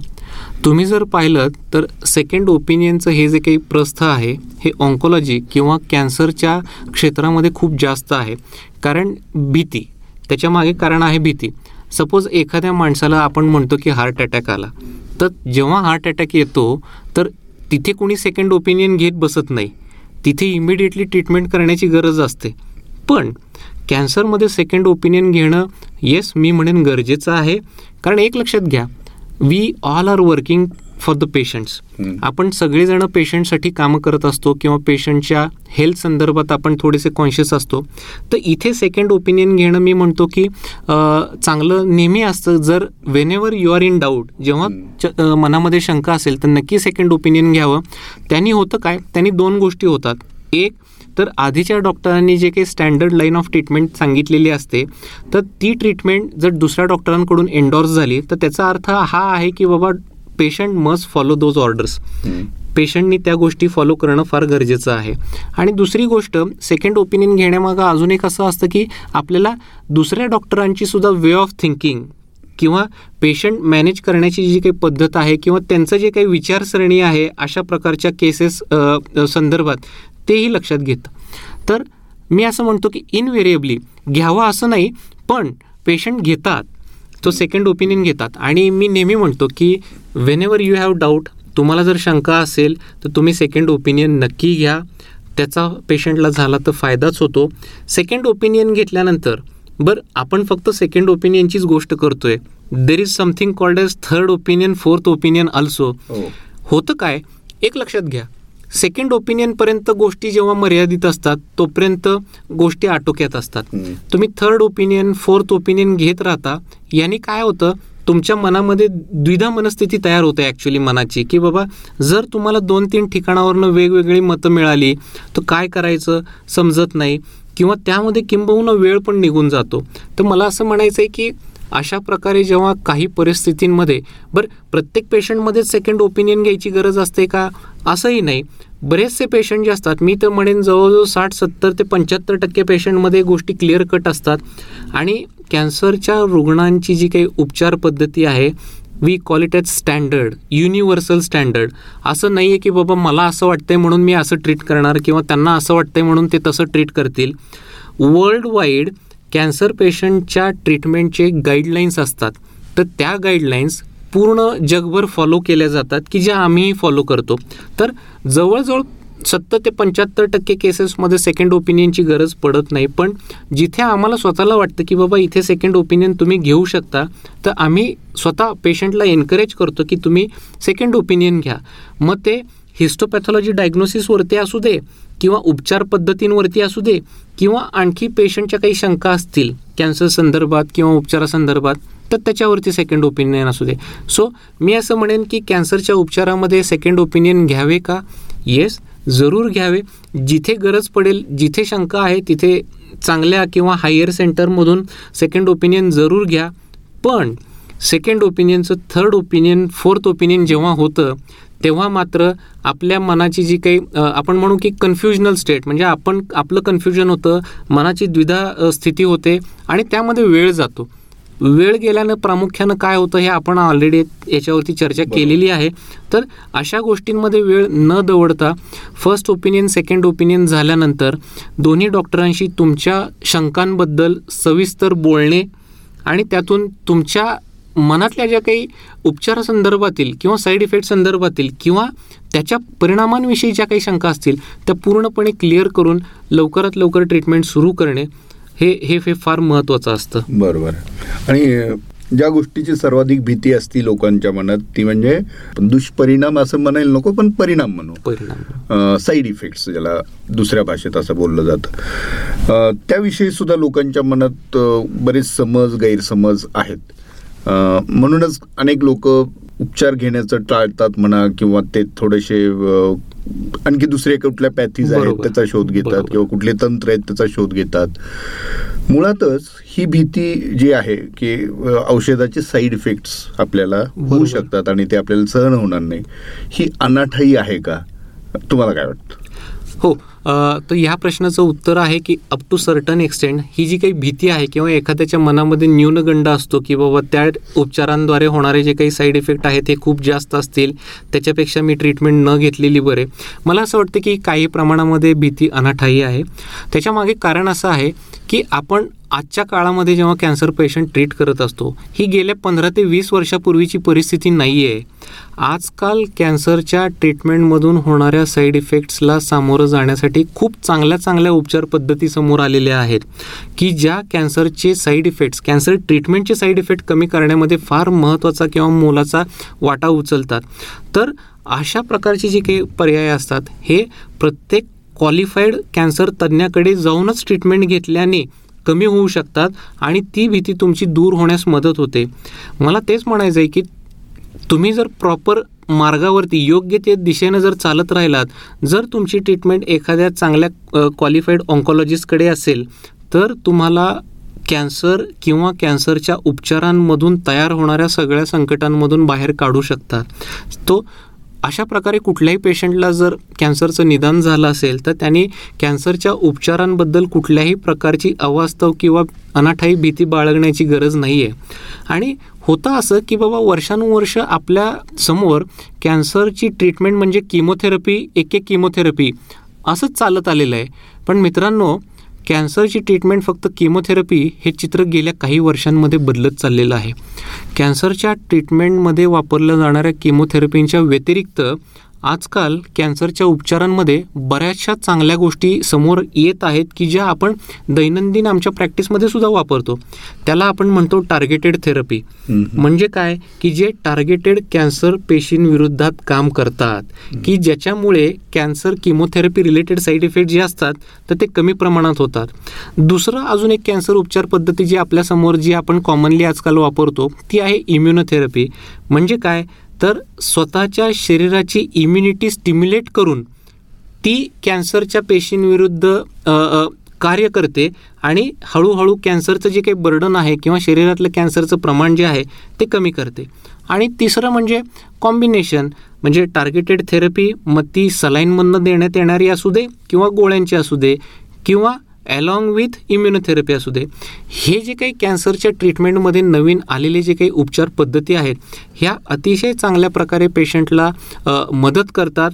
तुम्ही जर पाहिलं तर सेकंड ओपिनियनचं हे जे काही प्रस्थ आहे हे ऑन्कोलॉजी किंवा कॅन्सरच्या क्षेत्रामध्ये खूप जास्त आहे. कारण भीती. त्याच्यामागे कारण आहे भीती. सपोज एखाद्या माणसाला आपण म्हणतो की हार्ट अटॅक आला. तर जेव्हा हार्ट अटॅक येतो तर तिथे कोणी सेकंड ओपिनियन घेत बसत नाही. तिथे इमिडिएटली ट्रीटमेंट करण्याची गरज असते. पण कॅन्सरमध्ये सेकंड ओपिनियन घेणं येस मी म्हणेन गरजेचं आहे. कारण एक लक्षात घ्या we all are working for the patients. आपण सगळेजण पेशंटसाठी कामं करत असतो किंवा पेशंटच्या हेल्थ संदर्भात आपण थोडेसे कॉन्शियस असतो. तर इथे सेकंड ओपिनियन घेणं मी म्हणतो की चांगलं नेहमी असतं. जर whenever you are in doubt जेव्हा मनामध्ये शंका असेल तर नक्की सेकंड ओपिनियन घ्यावं. त्यांनी होतं काय? त्यांनी दोन गोष्टी होतात. एक तर आधीच्या डॉक्टरांनी जे काही स्टँडर्ड लाईन ऑफ ट्रीटमेंट सांगितलेली असते तर ती ट्रीटमेंट जर दुसऱ्या डॉक्टरांकडून एन्डॉर्स झाली तर त्याचा अर्थ हा आहे की बाबा patient must follow those orders. पेशंटनी त्या गोष्टी फॉलो करणं फार गरजेचं आहे. आणि दुसरी गोष्ट सेकंड ओपिनियन घेण्यामागं अजून एक असं असतं की आपल्याला दुसऱ्या डॉक्टरांची सुद्धा वे ऑफ थिंकिंग किंवा पेशंट मॅनेज करण्याची जी काही पद्धत आहे किंवा त्यांचं जे काही विचारसरणी आहे अशा प्रकारच्या केसेस संदर्भात तेही लक्षात घेतं. तर मी असं म्हणतो की इनव्हेरिएबली घ्यावा असं नाही पण पेशंट घेतात. तो सेकंड ओपिनियन घेतात. आणि मी नेहमी म्हणतो की whenever you have doubt तुम्हाला जर शंका असेल तर तुम्ही सेकंड ओपिनियन नक्की घ्या. त्याचा पेशंटला झाला तर फायदाच होतो. सेकंड ओपिनियन घेतल्यानंतर बरं आपण फक्त सेकंड ओपिनियनचीच गोष्ट करतोय. There is something called as third opinion fourth opinion also हो. होतं काय? एक लक्षात घ्या. सेकंड ओपिनियनपर्यंत गोष्टी जेव्हा मर्यादित असतात तोपर्यंत गोष्टी आटोक्यात असतात. तुम्ही थर्ड ओपिनियन फोर्थ ओपिनियन घेत राहता. यांनी काय होतं? तुमच्या मनामध्ये द्विधा मनस्थिती तयार होते ॲक्च्युली मनाची की बाबा जर तुम्हाला दोन तीन ठिकाणावरनं वेगवेगळी मतं मिळाली तर काय करायचं समजत नाही किंवा त्यामध्ये किंबहुना वेळ पण निघून जातो. तर मला असं म्हणायचं आहे की अशा प्रकारे जेव्हा काही परिस्थितींमध्ये बरं प्रत्येक पेशंटमध्येच सेकंड ओपिनियन घ्यायची गरज असते का? असंही नाही. बरेचसे पेशंट जे असतात मी तर म्हणेन जवळजवळ साठ सत्तर ते पंच्याहत्तर टक्के पेशंटमध्ये गोष्टी क्लिअर कट असतात. आणि कॅन्सरच्या रुग्णांची जी काही उपचार पद्धती आहे we call it as standard universal standard असं नाही आहे की बाबा मला असं वाटतंय म्हणून मी असं ट्रीट करणार किंवा त्यांना असं वाटतंय म्हणून ते तसं ट्रीट करतील. वर्ल्ड वाईड कॅन्सर पेशंटच्या ट्रीटमेंटचे गाईडलाईन्स असतात. तर त्या गाईडलाईन्स पूर्ण जगभर फॉलो केल्या जातात की ज्या आम्हीही फॉलो करतो. तर जवळजवळ सत्तर ते पंच्याहत्तर टक्के केसेसमध्ये सेकंड ओपिनियनची गरज पडत नाही. पण जिथे आम्हाला स्वतःला वाटतं की बाबा इथे सेकंड ओपिनियन तुम्ही घेऊ शकता तर आम्ही स्वतः पेशंटला एनकरेज करतो की तुम्ही सेकंड ओपिनियन घ्या. मग ते हिस्टोपॅथॉलॉजी डायग्नोसिसवरती असू दे किंवा उपचार पद्धतींवरती असू दे किंवा आणखी पेशंटच्या काही शंका असतील कॅन्सर संदर्भात किंवा उपचारासंदर्भात तर त्याच्यावरती सेकंड ओपिनियन असू दे. सो मी असं म्हणेन की कॅन्सरच्या उपचारामध्ये सेकंड ओपिनियन घ्यावे का? येस जरूर घ्यावे. जिथे गरज पडेल जिथे शंका आहे तिथे चांगल्या किंवा हायर सेंटरमधून सेकंड ओपिनियन जरूर घ्या. पण सेकंड ओपिनियनचं थर्ड ओपिनियन फोर्थ ओपिनियन जेव्हा होतं तेव्हा मात्र आपल्या मनाची जी काही आपण म्हणू की कन्फ्युजनल स्टेट म्हणजे आपण आपलं कन्फ्युजन होतं मनाची द्विधा स्थिती होते आणि त्यामध्ये वेळ जातो. वेळ गेल्यानं प्रामुख्यानं काय होतं हे आपण ऑलरेडी याच्यावरती चर्चा केलेली आहे. तर अशा गोष्टींमध्ये वेळ न दवडता फर्स्ट ओपिनियन सेकंड ओपिनियन झाल्यानंतर दोन्ही डॉक्टरांशी तुमच्या शंकांबद्दल सविस्तर बोलणे आणि त्यातून तुमच्या मनातल्या ज्या काही उपचारासंदर्भातील किंवा साईड इफेक्ट संदर्भातील किंवा त्याच्या परिणामांविषयी ज्या काही शंका असतील त्या पूर्णपणे क्लिअर करून लवकरात लवकर ट्रीटमेंट सुरू करणे. हे हे हे फार महत्त्वाचं असतं. बरोबर. आणि ज्या गोष्टीची सर्वाधिक भीती असती लोकांच्या मनात ती म्हणजे दुष्परिणाम असं म्हणायला नको पण परिणाम म्हणू. परिणाम. साईड इफेक्ट्स ज्याला दुसऱ्या भाषेत असं बोललं जातं. त्याविषयी सुद्धा लोकांच्या मनात बरेच समज गैरसमज आहेत. म्हणूनच अनेक लोक उपचार घेण्याचं टाळतात म्हणा किंवा ते थोडेसे आणखी दुसरे कुठल्या पॅथीज आहेत. त्याचा शोध घेतात. किंवा कुठले तंत्र आहेत त्याचा शोध घेतात मुळातच ही भीती जी आहे की औषधाचे साईड इफेक्ट्स आपल्याला होऊ. शकतात आणि ते आपल्याला सहन होणार नाही ही अनाठाई आहे का तुम्हाला काय वाटतं हो तर ह्या प्रश्नाचं उत्तर आहे की अप टू सर्टन एक्सटेंड ही जी काही भीती आहे किंवा एखाद्याच्या मनामध्ये न्यूनगंड असतो की बाबा त्या उपचारांद्वारे होणारे जे काही साईड इफेक्ट आहेत ते खूप जास्त असतील त्याच्यापेक्षा मी ट्रीटमेंट न घेतलेली बरे. मला असं वाटतं की काही प्रमाणामध्ये भीती अनाठाई आहे. त्याच्यामागे कारण असं आहे की आपण आजच्या काळामध्ये जेव्हा कॅन्सर पेशंट ट्रीट करत असतो ही गेल्या पंधरा ते वीस वर्षापूर्वीची परिस्थिती नाही आहे आजकाल कॅन्सरच्या ट्रीटमेंटमधून होणाऱ्या साईड इफेक्ट्सला सामोरं जाण्यासाठी खूप चांगल्या चांगल्या उपचार पद्धती समोर आलेल्या आहेत की ज्या कॅन्सरचे साईड इफेक्ट्स कॅन्सर ट्रीटमेंटचे साईड इफेक्ट कमी करण्यामध्ये फार महत्त्वाचा किंवा मोलाचा वाटा उचलतात. तर अशा प्रकारचे जे काही पर्याय असतात हे प्रत्येक क्वालिफाईड कॅन्सर तज्ज्ञाकडे जाऊनच ट्रीटमेंट घेतल्याने कमी होऊ शकतात आणि ती भीती तुमची दूर होण्यास मदत होते. मला तेच म्हणायचं आहे की तुम्ही जर प्रॉपर मार्गावरती योग्य ते दिशेनं जर चालत राहिलात जर तुमची ट्रीटमेंट एखाद्या चांगल्या क्वालिफाईड ऑन्कॉलॉजिस्टकडे असेल तर तुम्हाला कॅन्सर किंवा कॅन्सरच्या उपचारांमधून तयार होणाऱ्या सगळ्या संकटांमधून बाहेर काढू शकता. तो अशा प्रकारे कुठल्याही पेशंटला जर कॅन्सरचं निदान झालं असेल तर त्यांनी कॅन्सरच्या उपचारांबद्दल कुठल्याही प्रकारची अवास्तव किंवा अनाठाई भीती बाळगण्याची गरज नाही आहे आणि होतं असं की बाबा वर्षानुवर्ष आपल्यासमोर कॅन्सरची ट्रीटमेंट म्हणजे किमोथेरपी एक एक किमोथेरपी असंच चालत आलेलं आहे. पण मित्रांनो कॅन्सरची ट्रीटमेंट फक्त किमोथेरपी हे चित्र गेल्या काही वर्षांमध्ये बदलत चाललेलं आहे. कॅन्सरच्या ट्रीटमेंटमध्ये वापरल्या जाणाऱ्या किमोथेरपींच्या व्यतिरिक्त आजकाल कॅन्सरच्या उपचारांमध्ये बऱ्याचशा चांगल्या गोष्टी समोर येत आहेत की ज्या आपण दैनंदिन आमच्या प्रॅक्टिसमध्ये सुद्धा वापरतो. त्याला आपण म्हणतो टार्गेटेड थेरपी म्हणजे काय? की जे टार्गेटेड कॅन्सर पेशींविरुद्धात काम करतात. की ज्याच्यामुळे cancer chemotherapy related side effect जे असतात तर ते कमी प्रमाणात होतात. दुसरं अजून एक कॅन्सर उपचार पद्धती जी आपल्यासमोर जी आपण कॉमनली आजकाल वापरतो ती आहे इम्युनोथेरपी म्हणजे काय? तर स्वतःच्या शरीराची इम्युनिटी स्टिम्युलेट करून ती कॅन्सरच्या पेशींविरुद्ध कार्य करते आणि हळूहळू कॅन्सरचं जे काही बर्डन आहे किंवा शरीरातलं कॅन्सरचं प्रमाण जे आहे ते कमी करते. आणि तिसरं म्हणजे कॉम्बिनेशन म्हणजे टार्गेटेड थेरपी मग ती सलाईनमधनं देण्यात येणारी असू दे किंवा गोळ्यांची असू दे किंवा अलॉंग विथ इम्युनोथेरपी असू दे हे जे काही कॅन्सरच्या ट्रीटमेंटमध्ये नवीन आलेले जे काही उपचार पद्धती आहेत ह्या अतिशय चांगल्या प्रकारे पेशंटला मदत करतात.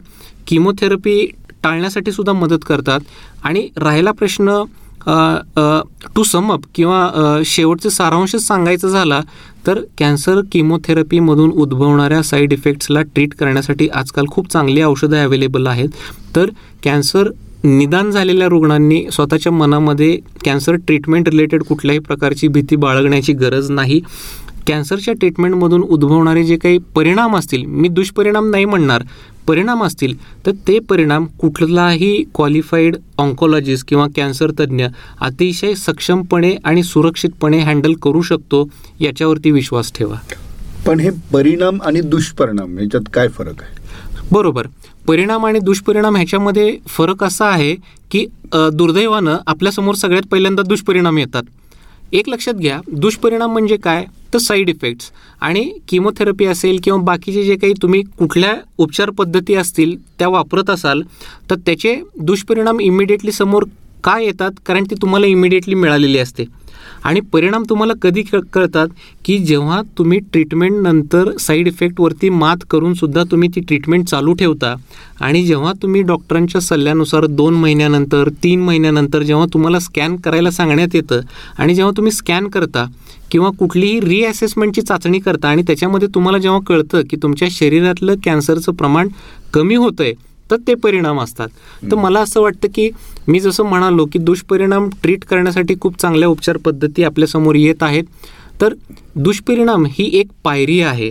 किमोथेरपी टाळण्यासाठी सुद्धा मदत करतात. आणि राहिला प्रश्न टू समअप किंवा शेवटचे सारांशच सांगायचं झाला तर कॅन्सर किमोथेरपीमधून उद्भवणाऱ्या साईड इफेक्ट्सला ट्रीट करण्यासाठी आजकाल खूप चांगली औषधं अवेलेबल आहेत. तर कॅन्सर निदान झालेल्या रुग्णांनी स्वतःच्या मनामध्ये कॅन्सर ट्रीटमेंट रिलेटेड कुठल्याही प्रकारची भीती बाळगण्याची गरज नाही. कॅन्सरच्या ट्रीटमेंटमधून उद्भवणारे जे काही परिणाम असतील मी दुष्परिणाम नाही म्हणणार परिणाम असतील तर ते परिणाम कुठलाही क्वालिफाईड ऑन्कॉलॉजिस्ट किंवा कॅन्सर तज्ज्ञ अतिशय सक्षमपणे आणि सुरक्षितपणे हँडल करू शकतो याच्यावरती विश्वास ठेवा. पण हे परिणाम आणि दुष्परिणाम याच्यात काय फरक आहे? बरोबर. परिणाम आणि दुष्परिणाम ह्याच्यामध्ये फरक असा आहे की दुर्दैवानं आपल्यासमोर सगळ्यात पहिल्यांदा दुष्परिणाम येतात. एक लक्षात घ्या दुष्परिणाम म्हणजे काय? तर साईड इफेक्ट्स आणि किमोथेरपी असेल किंवा बाकीचे जे काही तुम्ही कुठल्या उपचार पद्धती असतील त्या वापरत असाल तर त्याचे दुष्परिणाम इमिडिएटली समोर का येतात? कारण ती तुम्हाला इमिडिएटली मिळालेली असते. आणि परिणाम तुम्हाला कधी कळतात? की जेव्हा तुम्ही ट्रीटमेंटनंतर साईड इफेक्टवरती मात करून सुद्धा तुम्ही ती ट्रीटमेंट चालू ठेवता आणि जेव्हा तुम्ही डॉक्टरांच्या सल्ल्यानुसार दोन महिन्यानंतर तीन महिन्यानंतर जेव्हा तुम्हाला स्कॅन करायला सांगण्यात येतं आणि जेव्हा तुम्ही स्कॅन करता किंवा कुठलीही रिअसेसमेंटची चाचणी करता आणि त्याच्यामध्ये तुम्हाला जेव्हा कळतं की तुमच्या शरीरातलं कॅन्सरचं प्रमाण कमी होतं आहे तर ते परिणाम असतात. तर मला असं वाटतं की मी जसं म्हणालो की दुष्परिणाम ट्रीट करण्यासाठी खूप चांगल्या उपचार पद्धती आपल्यासमोर येत आहेत. तर दुष्परिणाम ही एक पायरी आहे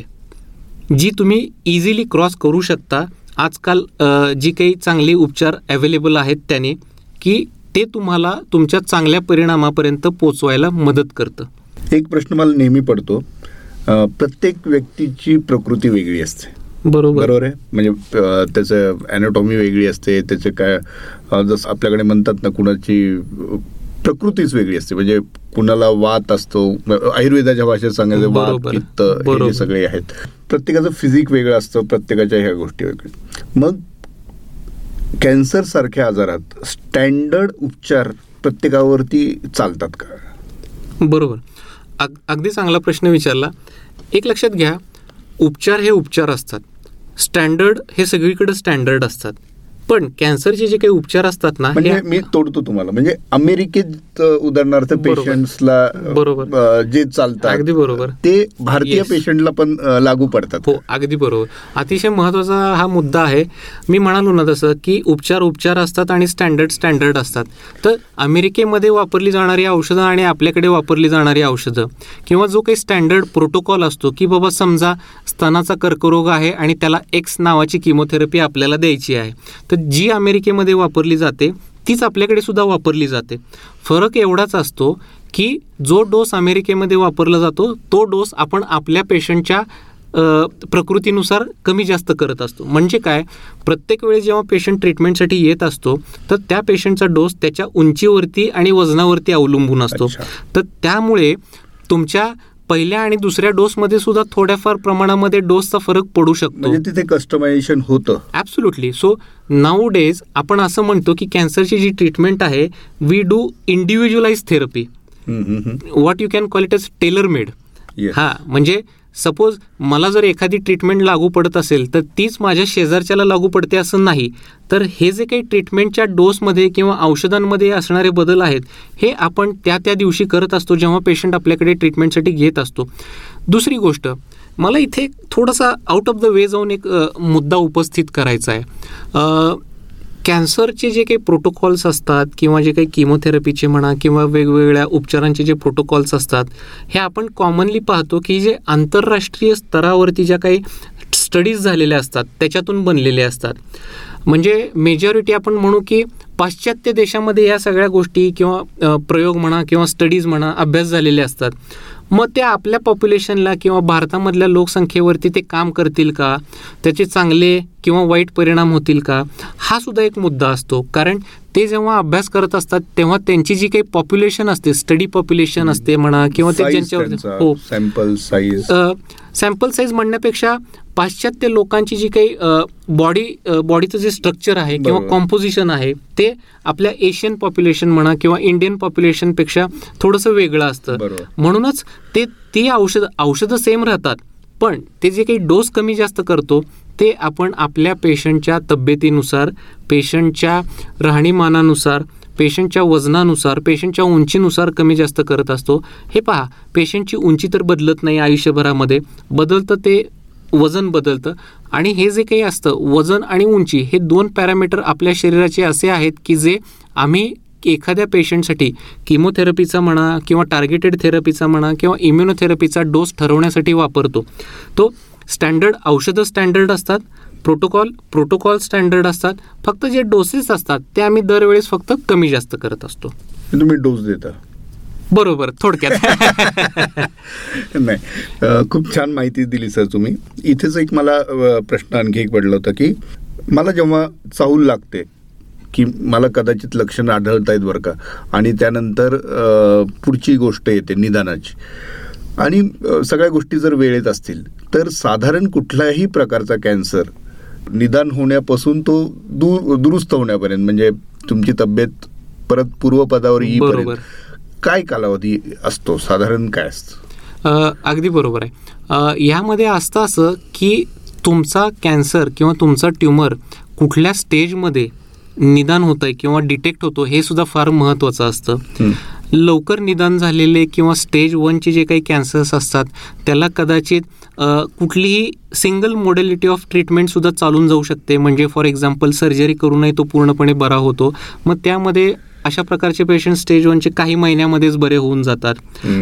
जी तुम्ही इझिली क्रॉस करू शकता. आजकाल जी काही चांगले उपचार अवेलेबल आहेत त्याने की ते तुम्हाला तुमच्या चांगल्या परिणामापर्यंत पोचवायला मदत करतं. एक प्रश्न मला नेहमी पडतो. प्रत्येक व्यक्तीची प्रकृती वेगळी असते. बरोबर. बरोबर आहे. म्हणजे त्याचं अॅनाटॉमी वेगळी असते त्याचे काय जसं आपल्याकडे म्हणतात ना कुणाची प्रकृतीच वेगळी असते. म्हणजे कुणाला वात असतो आयुर्वेदाच्या भाषेत सांगायचं वात पित्त हे सगळे आहेत. प्रत्येकाचं फिजिक वेगळं असतं प्रत्येकाच्या ह्या गोष्टी वेगळ्या. मग कॅन्सर सारख्या आजारात स्टँडर्ड उपचार प्रत्येकावरती चालतात का? बरोबर. अग अगदी चांगला प्रश्न विचारला. एक लक्षात घ्या उपचार हे उपचार असतात. स्टँडर्ड हे सगळीकडे स्टँडर्ड असतात. पण कॅन्सरचे जे काही उपचार असतात ना म्हणजे मी तोडतो तुम्हाला. म्हणजे अमेरिकेत उदाहरणार्थ पेशंट्सला बरोबर. जे चालतात अगदी बरोबर. ते भारतीय पेशंटला पण लागू पडतात. हो अगदी बरोबर. अतिशय महत्त्वाचा हा मुद्दा आहे. मी म्हणालो ना तसं की उपचार उपचार असतात आणि स्टँडर्ड स्टँडर्ड असतात. तर अमेरिकेमध्ये वापरली जाणारी औषधं आणि आपल्याकडे वापरली जाणारी औषधं किंवा जो काही स्टँडर्ड प्रोटोकॉल असतो की बाबा समजा स्तनाचा कर्करोग आहे आणि त्याला एक्स नावाची किमोथेरपी आपल्याला द्यायची आहे. तर जी अमेरिकेमध्ये वापरली जाते तीच आपल्याकडे सुद्धा वापरली जाते. फरक एवढाच असतो की जो डोस अमेरिकेमध्ये वापरला जातो तो डोस आपण आपल्या पेशंटच्या प्रकृतीनुसार कमी जास्त करत असतो. म्हणजे काय? प्रत्येक वेळी जेव्हा पेशंट ट्रीटमेंटसाठी येत असतो तर त्या पेशंटचा डोस त्याच्या उंचीवरती आणि वजनावरती अवलंबून असतो. तर त्यामुळे तुमच्या पहिल्या आणि दुसऱ्या डोसमध्ये सुद्धा थोड्याफार प्रमाणामध्ये डोसचा फरक पडू शकतो. म्हणजे तिथे कस्टमायझेशन होतं. ऍब्सोल्युटली सो नाऊ डेज आपण असं म्हणतो की कॅन्सरची जी ट्रीटमेंट आहे we do individualize therapy what you can call it as tailor made हा म्हणजे सपोज मला जर एखादी ट्रीटमेंट लागू पडत असेल तर तीच माझ्या शेजारच्याला लागू पडते असं नाही. तर हे जे काही ट्रीटमेंटच्या डोसमध्ये किंवा औषधांमध्ये असणारे बदल आहेत हे आपण त्या त्या दिवशी करत असतो जेव्हा पेशंट आपल्याकडे ट्रीटमेंटसाठी घेत असतो. दुसरी गोष्ट मला इथे थोडासा आउट ऑफ द वे जाऊन एक मुद्दा उपस्थित करायचा आहे. कॅन्सरचे जे काही प्रोटोकॉल्स असतात किंवा जे काही किमोथेरपीचे म्हणा किंवा वेगवेगळ्या उपचारांचे जे प्रोटोकॉल्स असतात हे आपण कॉमनली पाहतो की जे आंतरराष्ट्रीय स्तरावरती ज्या काही स्टडीज झालेल्या असतात त्याच्यातून बनलेले असतात. म्हणजे मेजॉरिटी आपण म्हणू की पाश्चात्य देशामध्ये या सगळ्या गोष्टी किंवा प्रयोग म्हणा किंवा स्टडीज म्हणा अभ्यास झालेले असतात. मग त्या आपल्या पॉप्युलेशनला किंवा भारतामधल्या लोकसंख्येवरती ते काम करतील का? त्याचे चांगले किंवा वाईट परिणाम होतील का? हा सुद्धा एक मुद्दा असतो. कारण ते जेव्हा अभ्यास करत असतात तेव्हा त्यांची जी काही पॉप्युलेशन असते स्टडी पॉप्युलेशन असते म्हणा किंवा ते ज्यांच्यावर हो. सॅम्पल साईज सॅम्पल साईज म्हणण्यापेक्षा पाश्चात्य लोकांची जी काही बॉडी बॉडीचं जे स्ट्रक्चर आहे किंवा. कॉम्पोजिशन आहे ते आपल्या एशियन पॉप्युलेशन म्हणा किंवा इंडियन पॉप्युलेशनपेक्षा थोडंसं वेगळं असतं. म्हणूनच ते ती औषध औषधं सेम राहतात पण ते जे काही डोस कमी जास्त करतो ते आपण आपल्या पेशंटच्या तब्येतीनुसार पेशंटच्या राहणीमानानुसार पेशंटच्या वजनानुसार पेशंटच्या उंचीनुसार कमी जास्त करत असतो हे पहा पेशंटची उंची तर बदलत नाही आयुष्यभरामध्ये बदलतं ते वजन बदलतं. आणि हे जे काही असतं वजन आणि उंची हे दोन पॅरामीटर आपल्या शरीराचे असे आहेत की जे आम्ही एखाद्या पेशंटसाठी किमोथेरपीचा म्हणा किंवा टार्गेटेड थेरपीचा म्हणा किंवा इम्युनोथेरपीचा डोस ठरवण्यासाठी वापरतो. तो स्टँडर्ड औषधं स्टँडर्ड असतात प्रोटोकॉल प्रोटोकॉल स्टँडर्ड असतात फक्त जे डोसेस असतात ते आम्ही दरवेळेस फक्त कमी जास्त करत असतो. तुम्ही डोस देता. बरोबर थोडक्यात. (laughs) नाही खूप छान माहिती दिली सर तुम्ही. इथेच एक मला प्रश्न आणखी एक पडला होता की मला जेव्हा चाहूल लागते की मला कदाचित लक्षणं आढळत आहेत बरं का आणि त्यानंतर पुढची गोष्ट येते निदानाची. आणि सगळ्या गोष्टी जर वेळेत असतील तर साधारण कुठल्याही प्रकारचा कॅन्सर निदान होण्यापासून तो दूर दुरुस्त होण्यापर्यंत म्हणजे तुमची तब्येत परत पूर्वपदावर. येईपर्यंत काय कालावधी असतो? साधारण काय असतं? अगदी बरोबर आहे. ह्यामध्ये असतं असं की तुमचा कॅन्सर किंवा तुमचा ट्यूमर कुठल्या स्टेजमध्ये निदान होतं आहे किंवा डिटेक्ट होतो हे सुद्धा फार महत्त्वाचं असतं. लवकर निदान झालेले किंवा स्टेज वनचे जे काही कॅन्सर्स असतात त्याला कदाचित कुठलीही सिंगल मोडेलिटी ऑफ ट्रीटमेंटसुद्धा चालून जाऊ शकते. म्हणजे फॉर एक्झाम्पल सर्जरी करूनही तो पूर्णपणे बरा होतो. मग त्यामध्ये अशा प्रकारचे पेशंट स्टेज वनचे काही महिन्यामध्येच बरे होऊन जातात.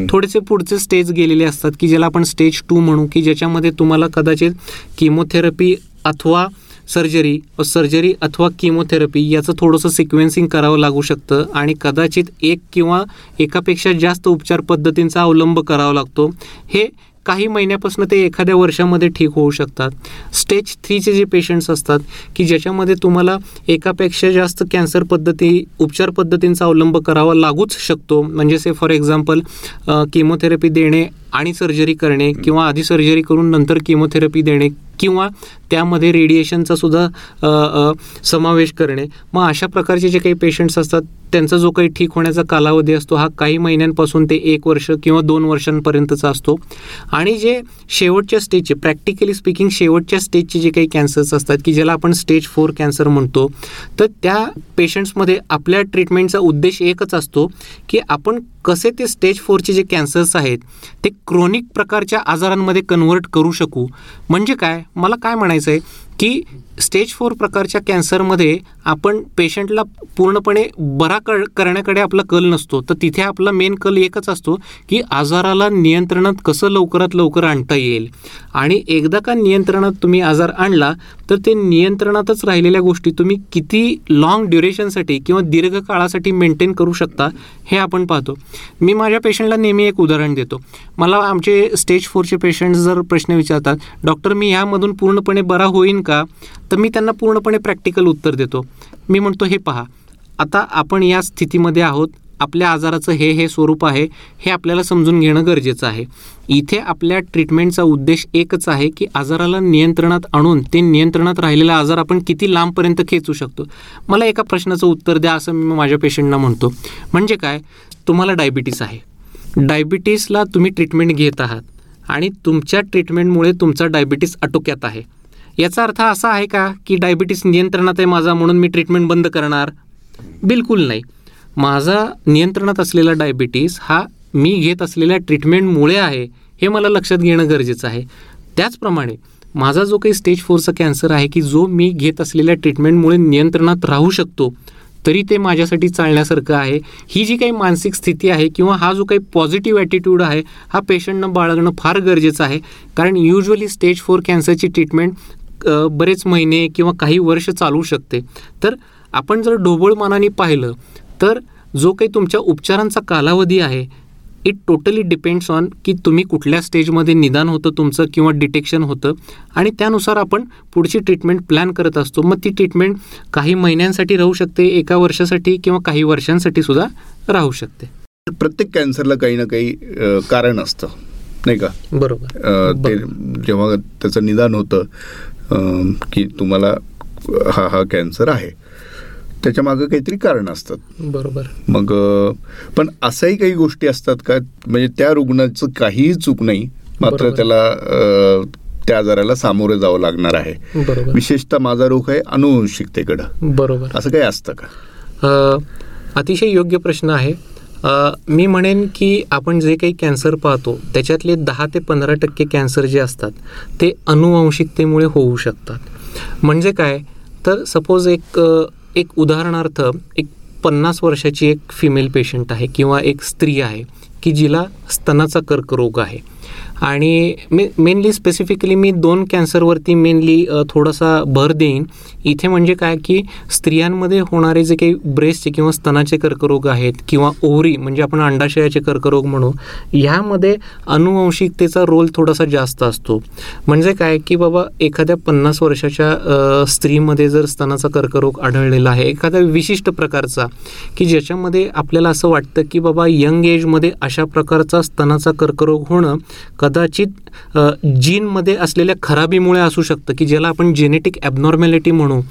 थोडेसे पुढचे स्टेज गेलेले असतात की ज्याला आपण स्टेज टू म्हणू की ज्याच्यामध्ये तुम्हाला कदाचित किमोथेरपी अथवा सर्जरी सर्जरी अथवा किमोथेरपी याचं थोडंसं सिक्वेन्सिंग करावं लागू शकतं आणि कदाचित एक किंवा एकापेक्षा जास्त उपचार पद्धतींचा अवलंब करावा लागतो हे काही महिन्यापासून ते एखाद्या वर्षामध्ये ठीक होऊ शकतात. स्टेज थ्रीचे जे पेशंट्स असतात की ज्याच्यामध्ये तुम्हाला एकापेक्षा जास्त कॅन्सर पद्धती उपचार पद्धतींचा अवलंब करावा लागूच शकतो. म्हणजे से फॉर एक्झाम्पल किमोथेरपी देणे आणि सर्जरी करणे किंवा आधी सर्जरी करून नंतर किमोथेरपी देणे किंवा त्यामध्ये रेडिएशनचा सुद्धा समावेश करणे. मग अशा प्रकारचे जे काही पेशंट्स असतात त्यांचा जो काही ठीक होण्याचा कालावधी असतो हा काही महिन्यांपासून ते एक वर्ष किंवा दोन वर्षांपर्यंतचा असतो. आणि जे शेवटच्या स्टेजचे प्रॅक्टिकली स्पीकिंग शेवटच्या स्टेजचे जे काही कॅन्सर्स असतात की ज्याला आपण स्टेज फोर कॅन्सर म्हणतो तर त्या पेशंट्समध्ये आपल्या ट्रीटमेंटचा उद्देश एकच असतो की आपण कसे ते स्टेज फोरचे जे कॅन्सर्स आहेत ते क्रॉनिक प्रकारच्या आजारांमध्ये कन्व्हर्ट करू शकू. म्हणजे काय? मला काय म्हणायचं आहे की स्टेज फोर प्रकारच्या कॅन्सरमध्ये आपण पेशंटला पूर्णपणे बरा कर करण्याकडे आपला कल नसतो. तर तिथे आपला मेन कल एकच असतो की आजाराला नियंत्रणात कसं लवकरात लवकर आणता येईल. आणि एकदा का नियंत्रणात तुम्ही आजार आणला तर ते नियंत्रणातच राहिलेल्या गोष्टी तुम्ही किती लाँग ड्युरेशनसाठी किंवा दीर्घ काळासाठी मेंटेन करू शकता हे आपण पाहतो. मी माझ्या पेशंटला नेहमी एक उदाहरण देतो. मला आमचे स्टेज फोरचे पेशंट्स जर प्रश्न विचारतात डॉक्टर मी ह्यामधून पूर्णपणे बरा होईन का? तर मी त्यांना पूर्णपणे प्रॅक्टिकल उत्तर देतो. मी म्हणतो हे पहा आता आपण या स्थितीमध्ये आहोत. आपल्या आजाराचं हे हे स्वरूप आहे. हे आपल्याला समजून घेणं गरजेचं आहे. इथे आपल्या ट्रीटमेंटचा उद्देश एकच आहे की आजाराला नियंत्रणात आणून ते नियंत्रणात राहिलेला आजार आपण किती लांबपर्यंत खेचू शकतो. मला एका प्रश्नाचं उत्तर द्या असं मी माझ्या पेशंटना म्हणतो. म्हणजे काय? तुम्हाला डायबिटीस आहे. डायबिटीसला तुम्ही ट्रीटमेंट घेत आहात आणि तुमच्या ट्रीटमेंटमुळे तुमचा डायबिटीस आटोक्यात आहे. याचा अर्थ असा आहे का की डायबिटीस नियंत्रणात आहे माझा म्हणून मी ट्रीटमेंट बंद करणार? बिलकुल नाही. माझा नियंत्रणात असलेला डायबिटीस हा मी घेत असलेल्या ट्रीटमेंटमुळे आहे हे मला लक्षात घेणं गरजेचं आहे. त्याचप्रमाणे माझा जो काही स्टेज फोरचा कॅन्सर आहे की जो मी घेत असलेल्या ट्रीटमेंटमुळे नियंत्रणात राहू शकतो तरी ते माझ्यासाठी चालण्यासारखं आहे. ही जी काही मानसिक स्थिती आहे किंवा हा जो काही पॉझिटिव्ह ॲटिट्यूड आहे हा पेशंटनं बाळगणं फार गरजेचं आहे. कारण युजली स्टेज फोर कॅन्सरची ट्रीटमेंट बरेच महिने किंवा काही वर्ष चालू शकते. तर आपण जर ढोबळ मानाने पाहिलं तर जो काही तुमच्या उपचारांचा कालावधी आहे इट टोटली डिपेंड्स ऑन की तुम्ही कुठल्या स्टेजमध्ये निदान होतं तुमचं किंवा डिटेक्शन होतं. आणि त्यानुसार आपण पुढची ट्रीटमेंट प्लॅन करत असतो. मग ती ट्रीटमेंट काही महिन्यांसाठी राहू शकते एका वर्षासाठी किंवा काही वर्षांसाठी सुद्धा राहू शकते. प्रत्येक कॅन्सरला काही ना काही कारण असतं नाही का? बरोबर. ते जेव्हा त्याचं निदान होतं की तुम्हाला हा हा कॅन्सर आहे. त्याच्या मागं काहीतरी कारण असतात. बरोबर. मग पण असंही काही गोष्टी असतात का? म्हणजे त्या रुग्णाचं काहीही चूक नाही मात्र. त्याला त्या आजाराला सामोरं जावं लागणार आहे. बरोबर. विशेषतः माझा रोग आहे अनुवंशिकतेकडं. बरोबर. असं काही असतं का? अतिशय योग्य प्रश्न आहे. मी म्हणेन की आपण जे काही कॅन्सर पाहतो त्याच्यातले दहा ते पंधरा टक्के कॅन्सर जे असतात ते अनुवंशिकतेमुळे होऊ शकतात. म्हणजे काय? तर सपोज एक एक उदाहरणार्थ एक पन्नास वर्षाची एक फिमेल पेशंट आहे किंवा एक स्त्री आहे की जिला स्तनाचा कर्करोग आहे. आणि मे मेनली स्पेसिफिकली मी दोन कॅन्सरवरती मेनली थोडासा भर देईन. इथे म्हणजे काय की स्त्रियांमध्ये होणारे जे काही ब्रेस्टचे किंवा स्तनाचे कर्करोग आहेत किंवा ओव्हरी म्हणजे आपण अंडाशयाचे कर्करोग म्हणू ह्यामध्ये अनुवंशिकतेचा रोल थोडासा जास्त असतो. म्हणजे काय की बाबा एखाद्या पन्नास वर्षाच्या स्त्रीमध्ये जर स्तनाचा कर्करोग आढळलेला आहे एखाद्या विशिष्ट प्रकारचा की ज्याच्यामध्ये आपल्याला असं वाटतं की बाबा यंग एजमध्ये अशा प्रकारचा स्तनाचा कर्करोग होणं कदाचित जीनमध्ये असलेल्या खराबीमुळे असू शकतं की ज्याला आपण जेनेटिक ॲबनॉर्मॅलिटी म्हणू.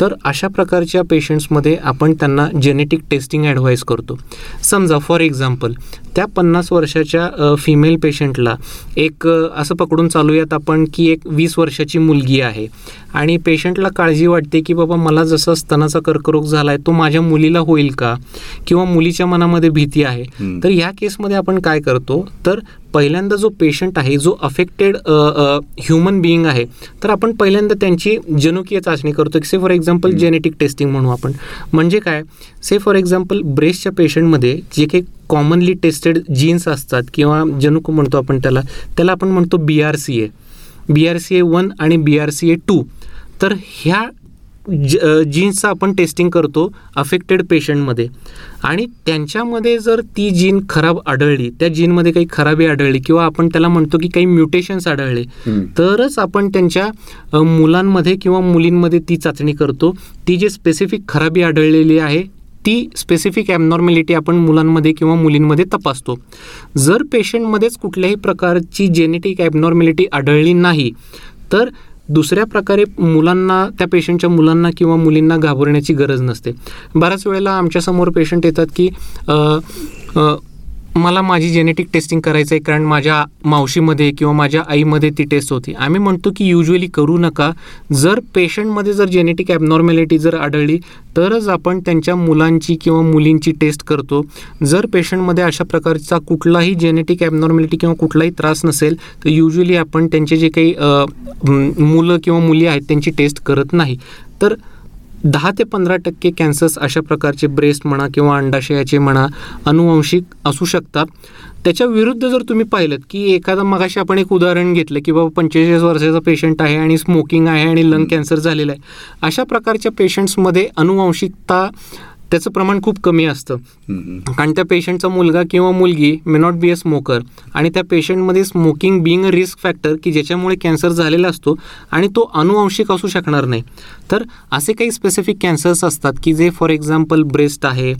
तर अशा प्रकारच्या पेशंट्समध्ये आपण त्यांना जेनेटिक टेस्टिंग ॲडवाईस करतो. समजा फॉर एक्झाम्पल त्या पन्नास वर्षाच्या फिमेल पेशंटला एक असं पकडून चालूयात आपण की एक वीस वर्षाची मुलगी आहे. आणि पेशंटला काळजी वाटते की बाबा मला जसा स्तनाचा कर्करोग झाला आहे तो माझ्या मुलीला होईल का? किंवा मुलीच्या मनामध्ये भीती आहे. तर या केसमध्ये आपण काय करतो? तर पहिल्यांदा जो पेशंट आहे जो अफेक्टेड ह्युमन बिईंग आहे तर आपण पहिल्यांदा त्यांची जनुकीय चाचणी करतो say for example genetic testing म्हणू आपण. म्हणजे काय? से फॉर एक्झाम्पल ब्रेस्टच्या पेशंटमध्ये जे काही कॉमनली टेस्टेड जीन्स असतात किंवा जनुक म्हणतो आपण त्याला त्याला आपण म्हणतो B R C A B R C A one आणि B R C A two तर ह्या ज जीन्सचं आपण टेस्टिंग करतो अफेक्टेड पेशंटमध्ये आणि त्यांच्यामध्ये जर ती जीन खराब आढळली त्या जीनमध्ये काही खराबी आढळली किंवा आपण त्याला म्हणतो की काही म्युटेशन्स आढळले. तरच आपण त्यांच्या मुलांमध्ये किंवा मुलींमध्ये ती चाचणी करतो. ती जी स्पेसिफिक खराबी आढळलेली आहे ती स्पेसिफिक ॲबनॉर्मॅलिटी आपण मुलांमध्ये किंवा मुलींमध्ये तपासतो. जर पेशंटमध्येच कुठल्याही प्रकारची जेनेटिक ॲबनॉर्मॅलिटी आढळली नाही तर दुसऱ्या प्रकारे मुलांना त्या पेशंटच्या मुलांना किंवा मुलींना घाबरण्याची गरज नसते. बऱ्याच वेळेला आमच्यासमोर पेशंट येतात की आ, आ, मला माझी जेनेटिक टेस्टिंग करायचं आहे कारण माझ्या मावशीमध्ये किंवा माझ्या आईमध्ये ती टेस्ट होती. आम्ही म्हणतो की युजली करू नका. जर पेशंटमध्ये जर जेनेटिक ॲबनॉर्मॅलिटी जर आढळली तरच आपण त्यांच्या मुलांची किंवा मुलींची टेस्ट करतो. जर पेशंटमध्ये अशा प्रकारचा कुठलाही जेनेटिक ॲबनॉर्मॅलिटी किंवा कुठलाही त्रास नसेल तर युजली आपण त्यांचे जे काही मुलं किंवा मुली आहेत त्यांची टेस्ट करत नाही. तर दहा ते पंधरा टक्के कॅन्सर्स अशा प्रकारचे ब्रेस्ट म्हणा किंवा अंडाशयाचे म्हणा अनुवंशिक असू शकतात. त्याच्या विरुद्ध जर तुम्ही पाहिलं की एखादा मगाशी आपण एक उदाहरण घेतलं की बाबा पंचेचाळीस वर्षाचा पेशंट आहे आणि स्मोकिंग आहे आणि लंग कॅन्सर झालेला आहे अशा प्रकारच्या पेशंट्समध्ये अनुवंशिकता त्याचं प्रमाण खूप कमी असतं. कारण त्या पेशंटचा मुलगा किंवा मुलगी may not be a smoker आणि त्या पेशंटमध्ये smoking being a risk factor की ज्याच्यामुळे कॅन्सर झालेला असतो आणि तो अनुवंशिक असू शकणार नाही तर असे काही स्पेसिफिक कॅन्सर्स असतात की जे फॉर एक्झाम्पल ब्रेस्ट आहे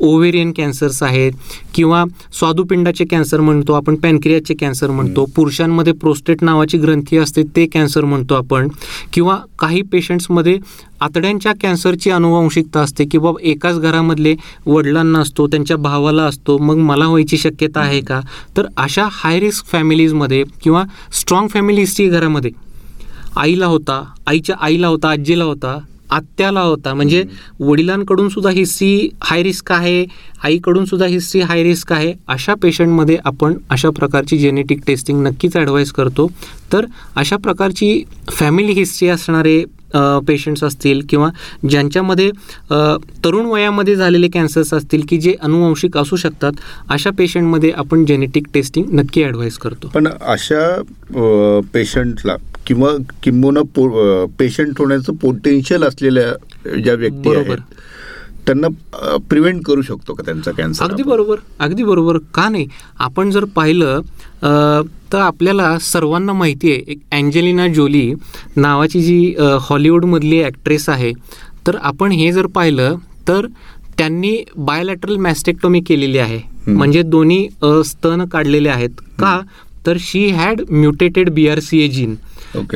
ओव्हेरियन कॅन्सर्स आहेत किंवा स्वादुपिंडाचे कॅन्सर म्हणतो आपण पॅनक्रियाचे कॅन्सर म्हणतो पुरुषांमध्ये प्रोस्टेट नावाची ग्रंथी असते ते कॅन्सर म्हणतो आपण. किंवा काही पेशंट्समध्ये आतड्यांच्या कॅन्सरची अनुवंशिकता असते की बाबा एकाच घरामधले वडिलांना असतो त्यांच्या भावाला असतो मग मला व्हायची शक्यता आहे का? तर अशा हाय रिस्क फॅमिलीजमध्ये किंवा स्ट्रॉंग फॅमिली हिस्ट्री घरामध्ये आईला होता आईच्या आईला होता आजीला होता आत्याला होता. म्हणजे वडिलांकडून सुद्धा हिस्ट्री हाय रिस्क आहे आईकडून सुद्धा हिस्ट्री हाय रिस्क आहे. अशा पेशंटमध्ये आपण अशा प्रकारची जेनेटिक टेस्टिंग नक्कीच ॲडवाईस करतो. तर अशा प्रकारची फॅमिली हिस्ट्री असणारे पेशंट्स असतील किंवा ज्यांच्यामध्ये तरुण वयामध्ये झालेले कॅन्सर्स असतील की जे अनुवंशिक असू शकतात अशा पेशंटमध्ये आपण जेनेटिक टेस्टिंग नक्की ॲडवाईस करतो. पण अशा पेशंटला किंवा किंबहुना पेशंट होण्याचं पोटेन्शियल असलेल्या ज्या व्यक्ती बरोबर. आहेत त्यांना प्रिव्हेंट करू शकतो का त्यांचा कॅन्सर अगदी बरोबर. अगदी बरोबर. का नाही? आपण जर पाहिलं तर आपल्याला सर्वांना माहिती आहे एक अँजेलिना जोली नावाची जी हॉलिवूडमधली ॲक्ट्रेस आहे तर आपण हे जर पाहिलं तर त्यांनी बायोलॅटरल मॅस्टेक्टोमी केलेली आहे. म्हणजे दोन्ही स्तन काढलेले आहेत. का? तर she had mutated B R C A gene.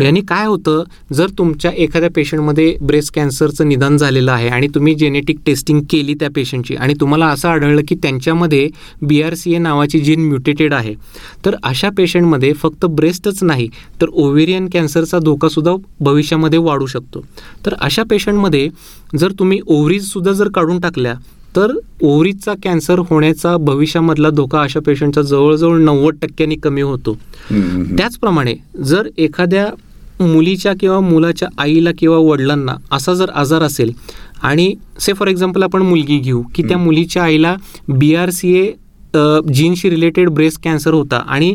यांनी काय होतं? जर तुमच्या एखाद्या पेशंटमध्ये ब्रेस्ट कॅन्सरचं निदान झालेलं आहे आणि तुम्ही जेनेटिक टेस्टिंग केली त्या पेशंटची आणि तुम्हाला असं आढळलं की त्यांच्यामध्ये बी आर सी ए नावाची जीन म्युटेटेड आहे तर अशा पेशंटमध्ये फक्त ब्रेस्टच नाही तर ओव्हेरियन कॅन्सरचा धोकासुद्धा भविष्यामध्ये वाढू शकतो. तर अशा पेशंटमध्ये जर तुम्ही ओव्हरीजसुद्धा जर काढून टाकल्या तर ओव्हरीजचा कॅन्सर होण्याचा भविष्यामधला धोका अशा पेशंटचा जवळजवळ नव्वद टक्क्यांनी कमी होतो. त्याचप्रमाणे जर एखाद्या मुलीच्या किंवा मुलाच्या आईला किंवा वडिलांना असा जर आजार असेल आणि से फॉर एक्झाम्पल आपण मुलगी घेऊ की त्या मुलीच्या आईला बी आर सी ए जीनशी रिलेटेड ब्रेस्ट कॅन्सर होता आणि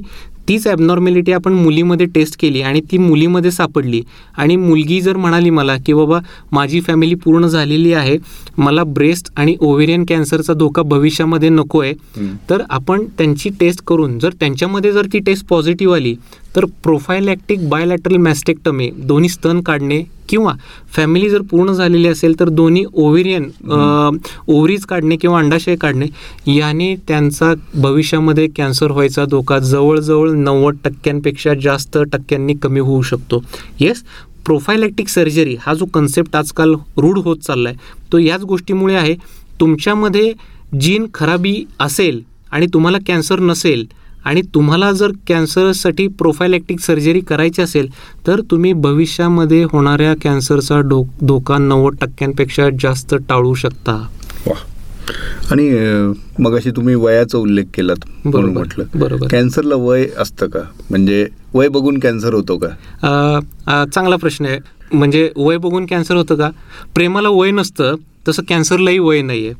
तीच ॲबनॉर्मॅलिटी आपण मुलीमध्ये टेस्ट केली आणि ती मुलीमध्ये सापडली. आणि मुलगी जर म्हणाली मला की बाबा माझी फॅमिली पूर्ण झालेली आहे मला ब्रेस्ट आणि ओव्हेरियन कॅन्सरचा धोका भविष्यामध्ये नको आहे तर आपण त्यांची टेस्ट करून जर त्यांच्यामध्ये जर ती टेस्ट पॉझिटिव्ह आली तर प्रोफायलॅक्टिक बायोलॅटरल मॅस्टेक्टमी दोन्ही स्तन काढणे किंवा फॅमिली जर पूर्ण झालेली असेल तर दोन्ही ओव्हेरियन ओव्हरीज काढणे किंवा अंडाशय काढणे याने त्यांचा भविष्यामध्ये कॅन्सर व्हायचा धोका जवळजवळ नव्वद टक्क्यांपेक्षा जास्त टक्क्यांनी कमी होऊ शकतो. येस प्रोफायलॅक्टिक सर्जरी हा जो कन्सेप्ट आजकाल रूढ होत चालला आहे तो याच गोष्टीमुळे आहे. तुमच्यामध्ये जीन खराबी असेल आणि तुम्हाला कॅन्सर नसेल आणि तुम्हाला जर कॅन्सरसाठी प्रोफायलॅक्टिक सर्जरी करायची असेल तर तुम्ही भविष्यामध्ये होणाऱ्या कॅन्सरचा डो धोका नव्वद टक्क्यांपेक्षा जास्त टाळू शकता. वा आणि मग अशी तुम्ही वयाचा उल्लेख केलात म्हणून म्हटलं. बरोबर. कॅन्सरला वय असतं का? म्हणजे वय बघून कॅन्सर होतो का? चांगला प्रश्न आहे. म्हणजे वय बघून कॅन्सर होतं का? प्रेमाला वय नसतं तसं कॅन्सरलाही वय नाही आहे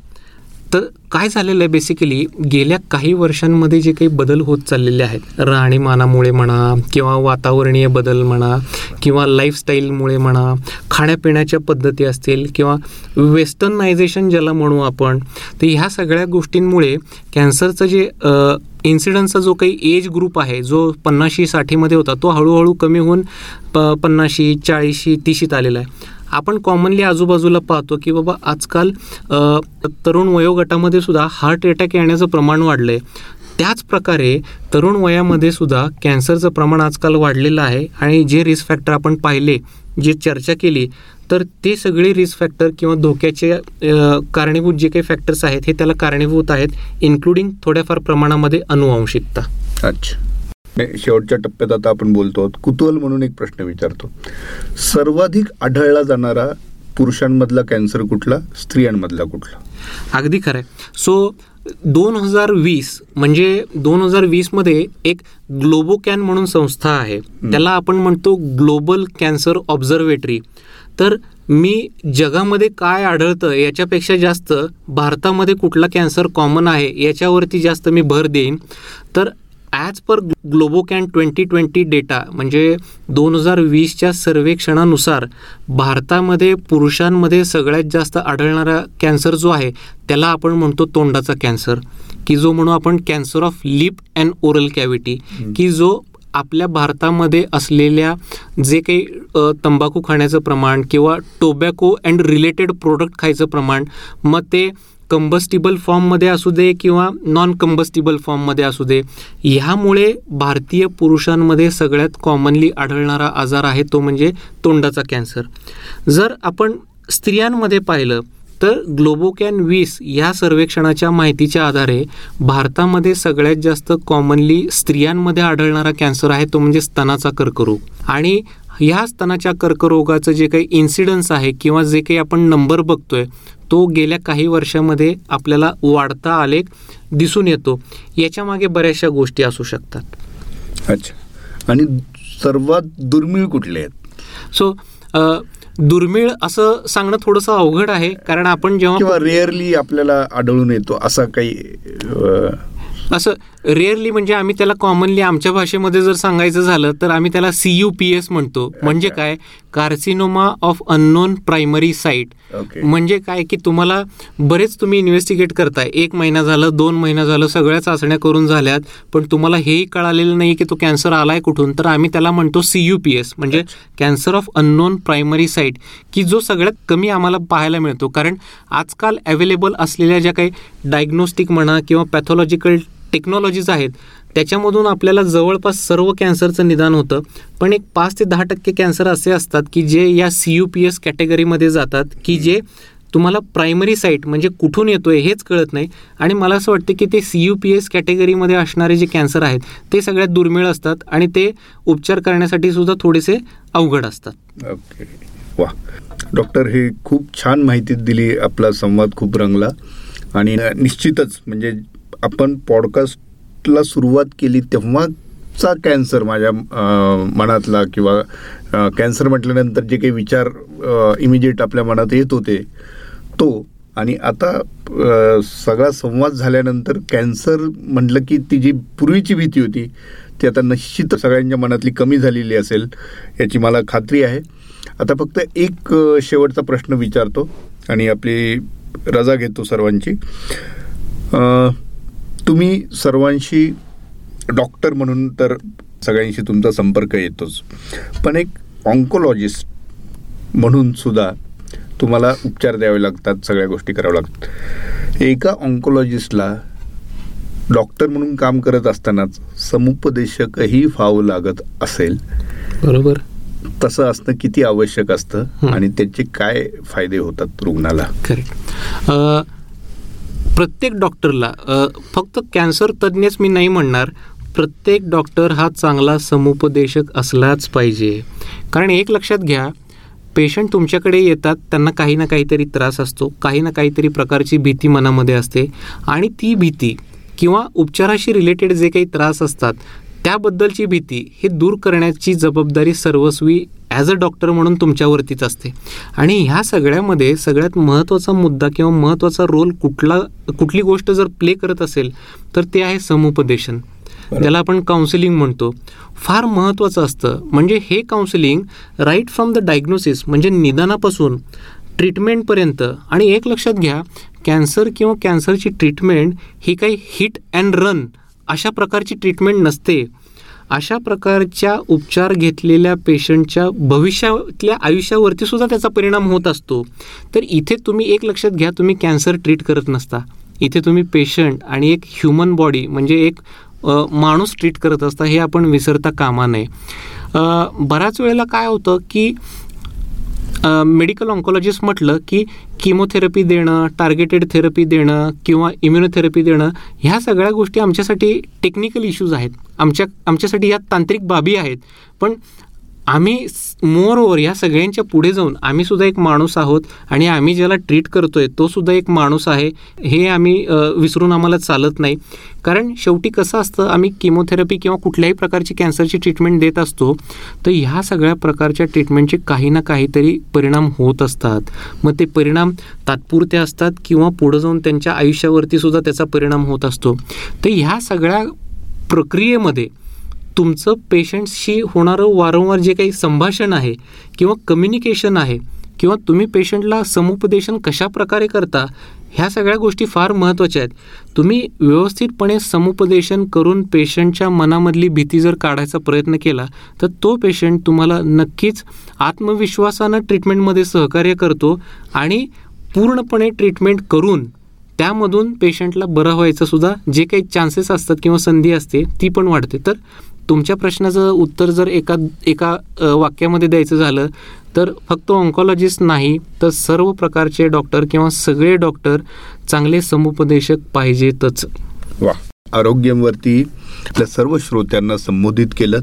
तर काय झालेलं आहे बेसिकली गेल्या काही वर्षांमध्ये जे काही बदल होत चाललेले आहेत राहणीमानामुळे म्हणा किंवा वातावरणीय बदल म्हणा किंवा लाईफस्टाईलमुळे म्हणा खाण्यापिण्याच्या पद्धती असतील किंवा वेस्टर्नायझेशन ज्याला म्हणू आपण तर ह्या सगळ्या गोष्टींमुळे कॅन्सरचं जे इन्सिडन्सचा जो काही एज ग्रुप आहे जो पन्नाशी साठीमध्ये होता तो हळूहळू कमी होऊन प पन्नाशी चाळीशी तीशीत आलेला आहे. आपण कॉमनली आजूबाजूला पाहतो की बाबा आजकाल तरुण वयोगटामध्ये सुद्धा हार्ट अटॅक येण्याचं प्रमाण वाढलं आहे त्याच प्रकारे तरुण वयामध्ये सुद्धा कॅन्सरचं प्रमाण आजकाल वाढलेलं आहे आणि जे रिस्क फॅक्टर आपण पाहिले जे चर्चा केली तर ते सगळे रिस्क फॅक्टर किंवा धोक्याचे कारणीभूत जे काही फॅक्टर्स आहेत हे त्याला कारणीभूत आहेत इन्क्लुडिंग थोड्याफार प्रमाणामध्ये अनुवांशिकता. अच्छा. नाही शेवटच्या टप्प्यात आता आपण बोलतो आहोत. कुतूहल म्हणून एक प्रश्न विचारतो. सर्वाधिक आढळला जाणारा पुरुषांमधला कॅन्सर कुठला? स्त्रियांमधला कुठला? अगदी खरं आहे सो दोन हजार वीस म्हणजे दोन हजार वीसमध्ये एक ग्लोबोकॅन म्हणून संस्था आहे. त्याला आपण म्हणतो ग्लोबल कॅन्सर ऑब्झर्वेटरी तर मी जगामध्ये काय आढळतं याच्यापेक्षा जास्त भारतामध्ये कुठला कॅन्सर कॉमन आहे याच्यावरती जास्त मी भर देईन. तर as per Globocan twenty twenty data म्हणजे दोन हजार वीसच्या सर्वेक्षणानुसार भारतामध्ये पुरुषांमध्ये सगळ्यात जास्त आढळणारा कॅन्सर जो आहे त्याला आपण म्हणतो तोंडाचा कॅन्सर की जो म्हणू आपण cancer of lip and oral cavity की जो आपल्या भारतामध्ये असलेल्या जे काही तंबाखू खाण्याचं प्रमाण किंवा टोबॅको अँड रिलेटेड प्रोडक्ट खायचं प्रमाण मग ते कंबस्टिबल फॉर्ममध्ये असू दे किंवा नॉन कंबस्टिबल फॉर्ममध्ये असू दे ह्यामुळे भारतीय पुरुषांमध्ये सगळ्यात कॉमनली आढळणारा आजार आहे तो म्हणजे तोंडाचा कॅन्सर जर आपण स्त्रियांमध्ये पाहिलं तर ग्लोबोकॅन वीस या सर्वेक्षणाच्या माहितीच्या आधारे भारतामध्ये सगळ्यात जास्त कॉमनली स्त्रियांमध्ये आढळणारा कॅन्सर आहे तो म्हणजे स्तनाचा कर्करोग. आणि ह्या स्तनाच्या कर्करोगाचं जे काही इन्सिडन्स आहे किंवा जे काही आपण नंबर बघतोय तो गेल्या काही वर्षामध्ये आपल्याला वाढता आलेख दिसून येतो. याच्यामागे बऱ्याचशा गोष्टी असू शकतात. अच्छा. आणि सर्वात दुर्मिळ कुठले आहेत? सो दुर्मिळ असं सांगणं थोडंसं अवघड आहे कारण आपण जेव्हा रेअरली आपल्याला आढळून येतो असा काही असं रेअरली म्हणजे आम्ही त्याला कॉमनली आमच्या भाषेमध्ये जर सांगायचं झालं तर आम्ही त्याला सी यू पी एस म्हणतो. म्हणजे काय? Carcinoma of unknown primary site म्हणजे काय? की तुम्हाला बरेच तुम्ही इन्व्हेस्टिगेट करताय. एक महिना झालं दोन महिना झालं सगळ्या चाचण्या करून झाल्यात पण तुम्हाला हेही कळालेलं नाही की तो कॅन्सर आलाय कुठून. तर आम्ही त्याला म्हणतो सी यू पी एस म्हणजे cancer of unknown primary site की जो सगळ्यात कमी आम्हाला पाहायला मिळतो. कारण आजकाल अवेलेबल असलेल्या ज्या काही डायग्नोस्टिक म्हणा किंवा पॅथॉलॉजिकल टेक्नॉलॉजीज आहेत त्याच्यामधून आपल्याला जवळपास सर्व कॅन्सरचं निदान होतं. पण एक पाच ते दहा टक्के कॅन्सर असे असतात की जे या सी यू पी एस कॅटेगरीमध्ये जातात की जे तुम्हाला प्रायमरी साईट म्हणजे कुठून येतोय हेच कळत नाही. आणि मला असं वाटतं की ते सी यू पी एस कॅटेगरीमध्ये असणारे जे कॅन्सर आहेत ते सगळ्यात दुर्मिळ असतात आणि ते उपचार करण्यासाठी सुद्धा थोडेसे अवघड असतात. ओके. वा. डॉक्टर हे खूप छान माहिती दिली आपला संवाद खूप रंगला. आणि निश्चितच म्हणजे आपण पॉडकास्टला सुरुवात केली तेव्हाचा कॅन्सर माझ्या मनातला किंवा कॅन्सर म्हटल्यानंतर जे काही विचार इमिजिएट आपल्या मनात येत होते तो आणि आता सगळा संवाद झाल्यानंतर कॅन्सर म्हटलं की ती जी पूर्वीची भीती होती ती आता निश्चित सगळ्यांच्या मनातली कमी झालेली असेल याची मला खात्री आहे. आता फक्त एक शेवटचा प्रश्न विचारतो आणि आपली रजा घेतो सर्वांची. तुम्ही सर्वांशी डॉक्टर म्हणून तर सगळ्यांशी तुमचा संपर्क येतोच. पण एक ऑन्कोलॉजिस्ट म्हणून सुद्धा तुम्हाला उपचार द्यावे लागतात सगळ्या गोष्टी कराव्या लागतात. एका ऑन्कोलॉजिस्टला डॉक्टर म्हणून काम करत असतानाच समुपदेशकही फावं लागत असेल. बरोबर. तसं असणं किती आवश्यक असतं. आणि त्याचे काय फायदे होतात रुग्णाला? करेक्ट प्रत्येक डॉक्टरला फक्त कॅन्सर तज्ज्ञच मी नाही म्हणणार प्रत्येक डॉक्टर हा चांगला समुपदेशक असलाच पाहिजे. कारण एक लक्षात घ्या पेशंट तुमच्याकडे येतात त्यांना काही ना काहीतरी त्रास असतो काही ना काहीतरी प्रकारची भीती मनामध्ये असते आणि ती भीती किंवा उपचाराशी रिलेटेड जे काही त्रास असतात त्याबद्दलची भीती हे दूर करण्याची जबाबदारी सर्वस्वी ॲज अ डॉक्टर म्हणून तुमच्यावरतीच असते. आणि ह्या सगळ्यामध्ये सगळ्यात महत्त्वाचा मुद्दा किंवा महत्त्वाचा रोल कुठला कुठली गोष्ट जर प्ले करत असेल तर ते आहे समुपदेशन. ज्याला आपण काउन्सिलिंग म्हणतो. फार महत्त्वाचं असतं. म्हणजे हे counselling right from the diagnosis म्हणजे निदानापासून ट्रीटमेंटपर्यंत आणि एक लक्षात घ्या कॅन्सर किंवा कॅन्सरची ट्रीटमेंट ही काही हिट अँड रन अशा प्रकारची ट्रीटमेंट नसते. अशा प्रकारच्या उपचार घेतलेल्या पेशंटच्या भविष्यातल्या आयुष्यावरती सुद्धा त्याचा परिणाम होत असतो. तर इथे तुम्ही एक लक्षात घ्या तुम्ही कॅन्सर ट्रीट करत नसता. इथे तुम्ही पेशंट आणि एक ह्युमन बॉडी म्हणजे एक माणूस ट्रीट करत असता हे आपण विसरता कामा नये. बऱ्याच वेळेला काय होतं की मेडिकल ऑन्कॉलॉजिस्ट म्हटलं की किमोथेरपी देणं टार्गेटेड थेरपी देणं किंवा इम्युनोथेरपी देणं ह्या सगळ्या गोष्टी आमच्यासाठी टेक्निकल इश्यूज आहेत. आमच्या आमच्यासाठी ह्या तांत्रिक बाबी आहेत. पण आम्ही मोर ओवर या सगळ्यांच्या पुढे जाऊन आम्ही सुद्धा एक माणूस आहोत आणि आम्ही ज्याला ट्रीट करतोय तो सुद्धा एक माणूस आहे हे आम्ही विसरून आम्हाला चालत नाही. कारण शेवटी कसं असतं आम्ही किमोथेरपी किंवा कुठल्याही प्रकारची कॅन्सरची ट्रीटमेंट देत असतो तर ह्या सगळ्या प्रकारच्या ट्रीटमेंटचे काही ना काहीतरी परिणाम होत असतात. मग ते परिणाम तात्पुरते असतात किंवा पुढं जाऊन त्यांच्या आयुष्यावरती सुद्धा त्याचा परिणाम होत असतो. तर ह्या सगळ्या प्रक्रियेमध्ये तुमचं पेशंटशी होणारं वारंवार जे काही संभाषण आहे किंवा कम्युनिकेशन आहे किंवा तुम्ही पेशंटला समुपदेशन कशा प्रकारे करता ह्या सगळ्या गोष्टी फार महत्त्वाच्या आहेत. तुम्ही व्यवस्थितपणे समुपदेशन करून पेशंटच्या मनामधली भीती जर काढायचा प्रयत्न केला तर तो पेशंट तुम्हाला नक्कीच आत्मविश्वासानं ट्रीटमेंटमध्ये सहकार्य करतो आणि पूर्णपणे ट्रीटमेंट करून त्यामधून पेशंटला बरं व्हायचं सुद्धा जे काही चान्सेस असतात किंवा संधी असते ती पण वाढते. तर तुमच्या प्रश्नाचं उत्तर जर एका एका वाक्यामध्ये द्यायचं झालं तर फक्त ऑन्कॉलॉजिस्ट नाही तर सर्व प्रकारचे डॉक्टर किंवा सगळे डॉक्टर चांगले समुपदेशक पाहिजेतच. वा. आरोग्यवरती आपल्या सर्व श्रोत्यांना संबोधित केलं.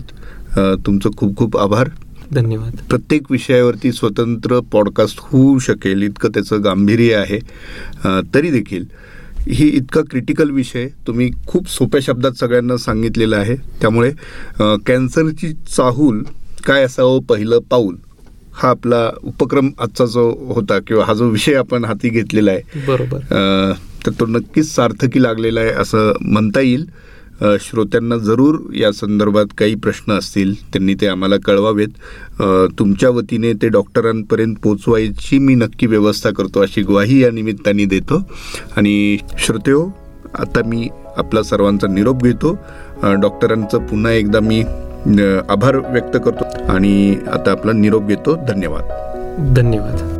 तुमचं खूप खूप आभार. धन्यवाद. प्रत्येक विषयावरती स्वतंत्र पॉडकास्ट होऊ शकेल इतकं त्याचं गांभीर्य आहे. तरी देखील ही इतका क्रिटिकल विषय तुम्ही खूप सोप्या शब्दात सगळ्यांना सांगितलेला आहे. त्यामुळे कॅन्सरची चाहूल काय असावं पहिलं पाऊल? हा आपला उपक्रम आजचा जो होता किंवा हा जो विषय आपण हाती घेतलेला आहे. बरोबर. तर तो नक्कीच सार्थकी लागलेला आहे असं म्हणता येईल. श्रोत्यांना जरूर या संदर्भात काही प्रश्न असतील त्यांनी ते आम्हाला कळवावेत. तुमच्या वतीने ते डॉक्टरांपर्यंत पोचवायची मी नक्की व्यवस्था करतो अशी ग्वाही या निमित्ताने देतो. आणि श्रोतेहो आता मी आपला सर्वांचा निरोप घेतो. डॉक्टरांचं पुन्हा एकदा मी आभार व्यक्त करतो. आणि आता आपला निरोप घेतो. धन्यवाद. धन्यवाद.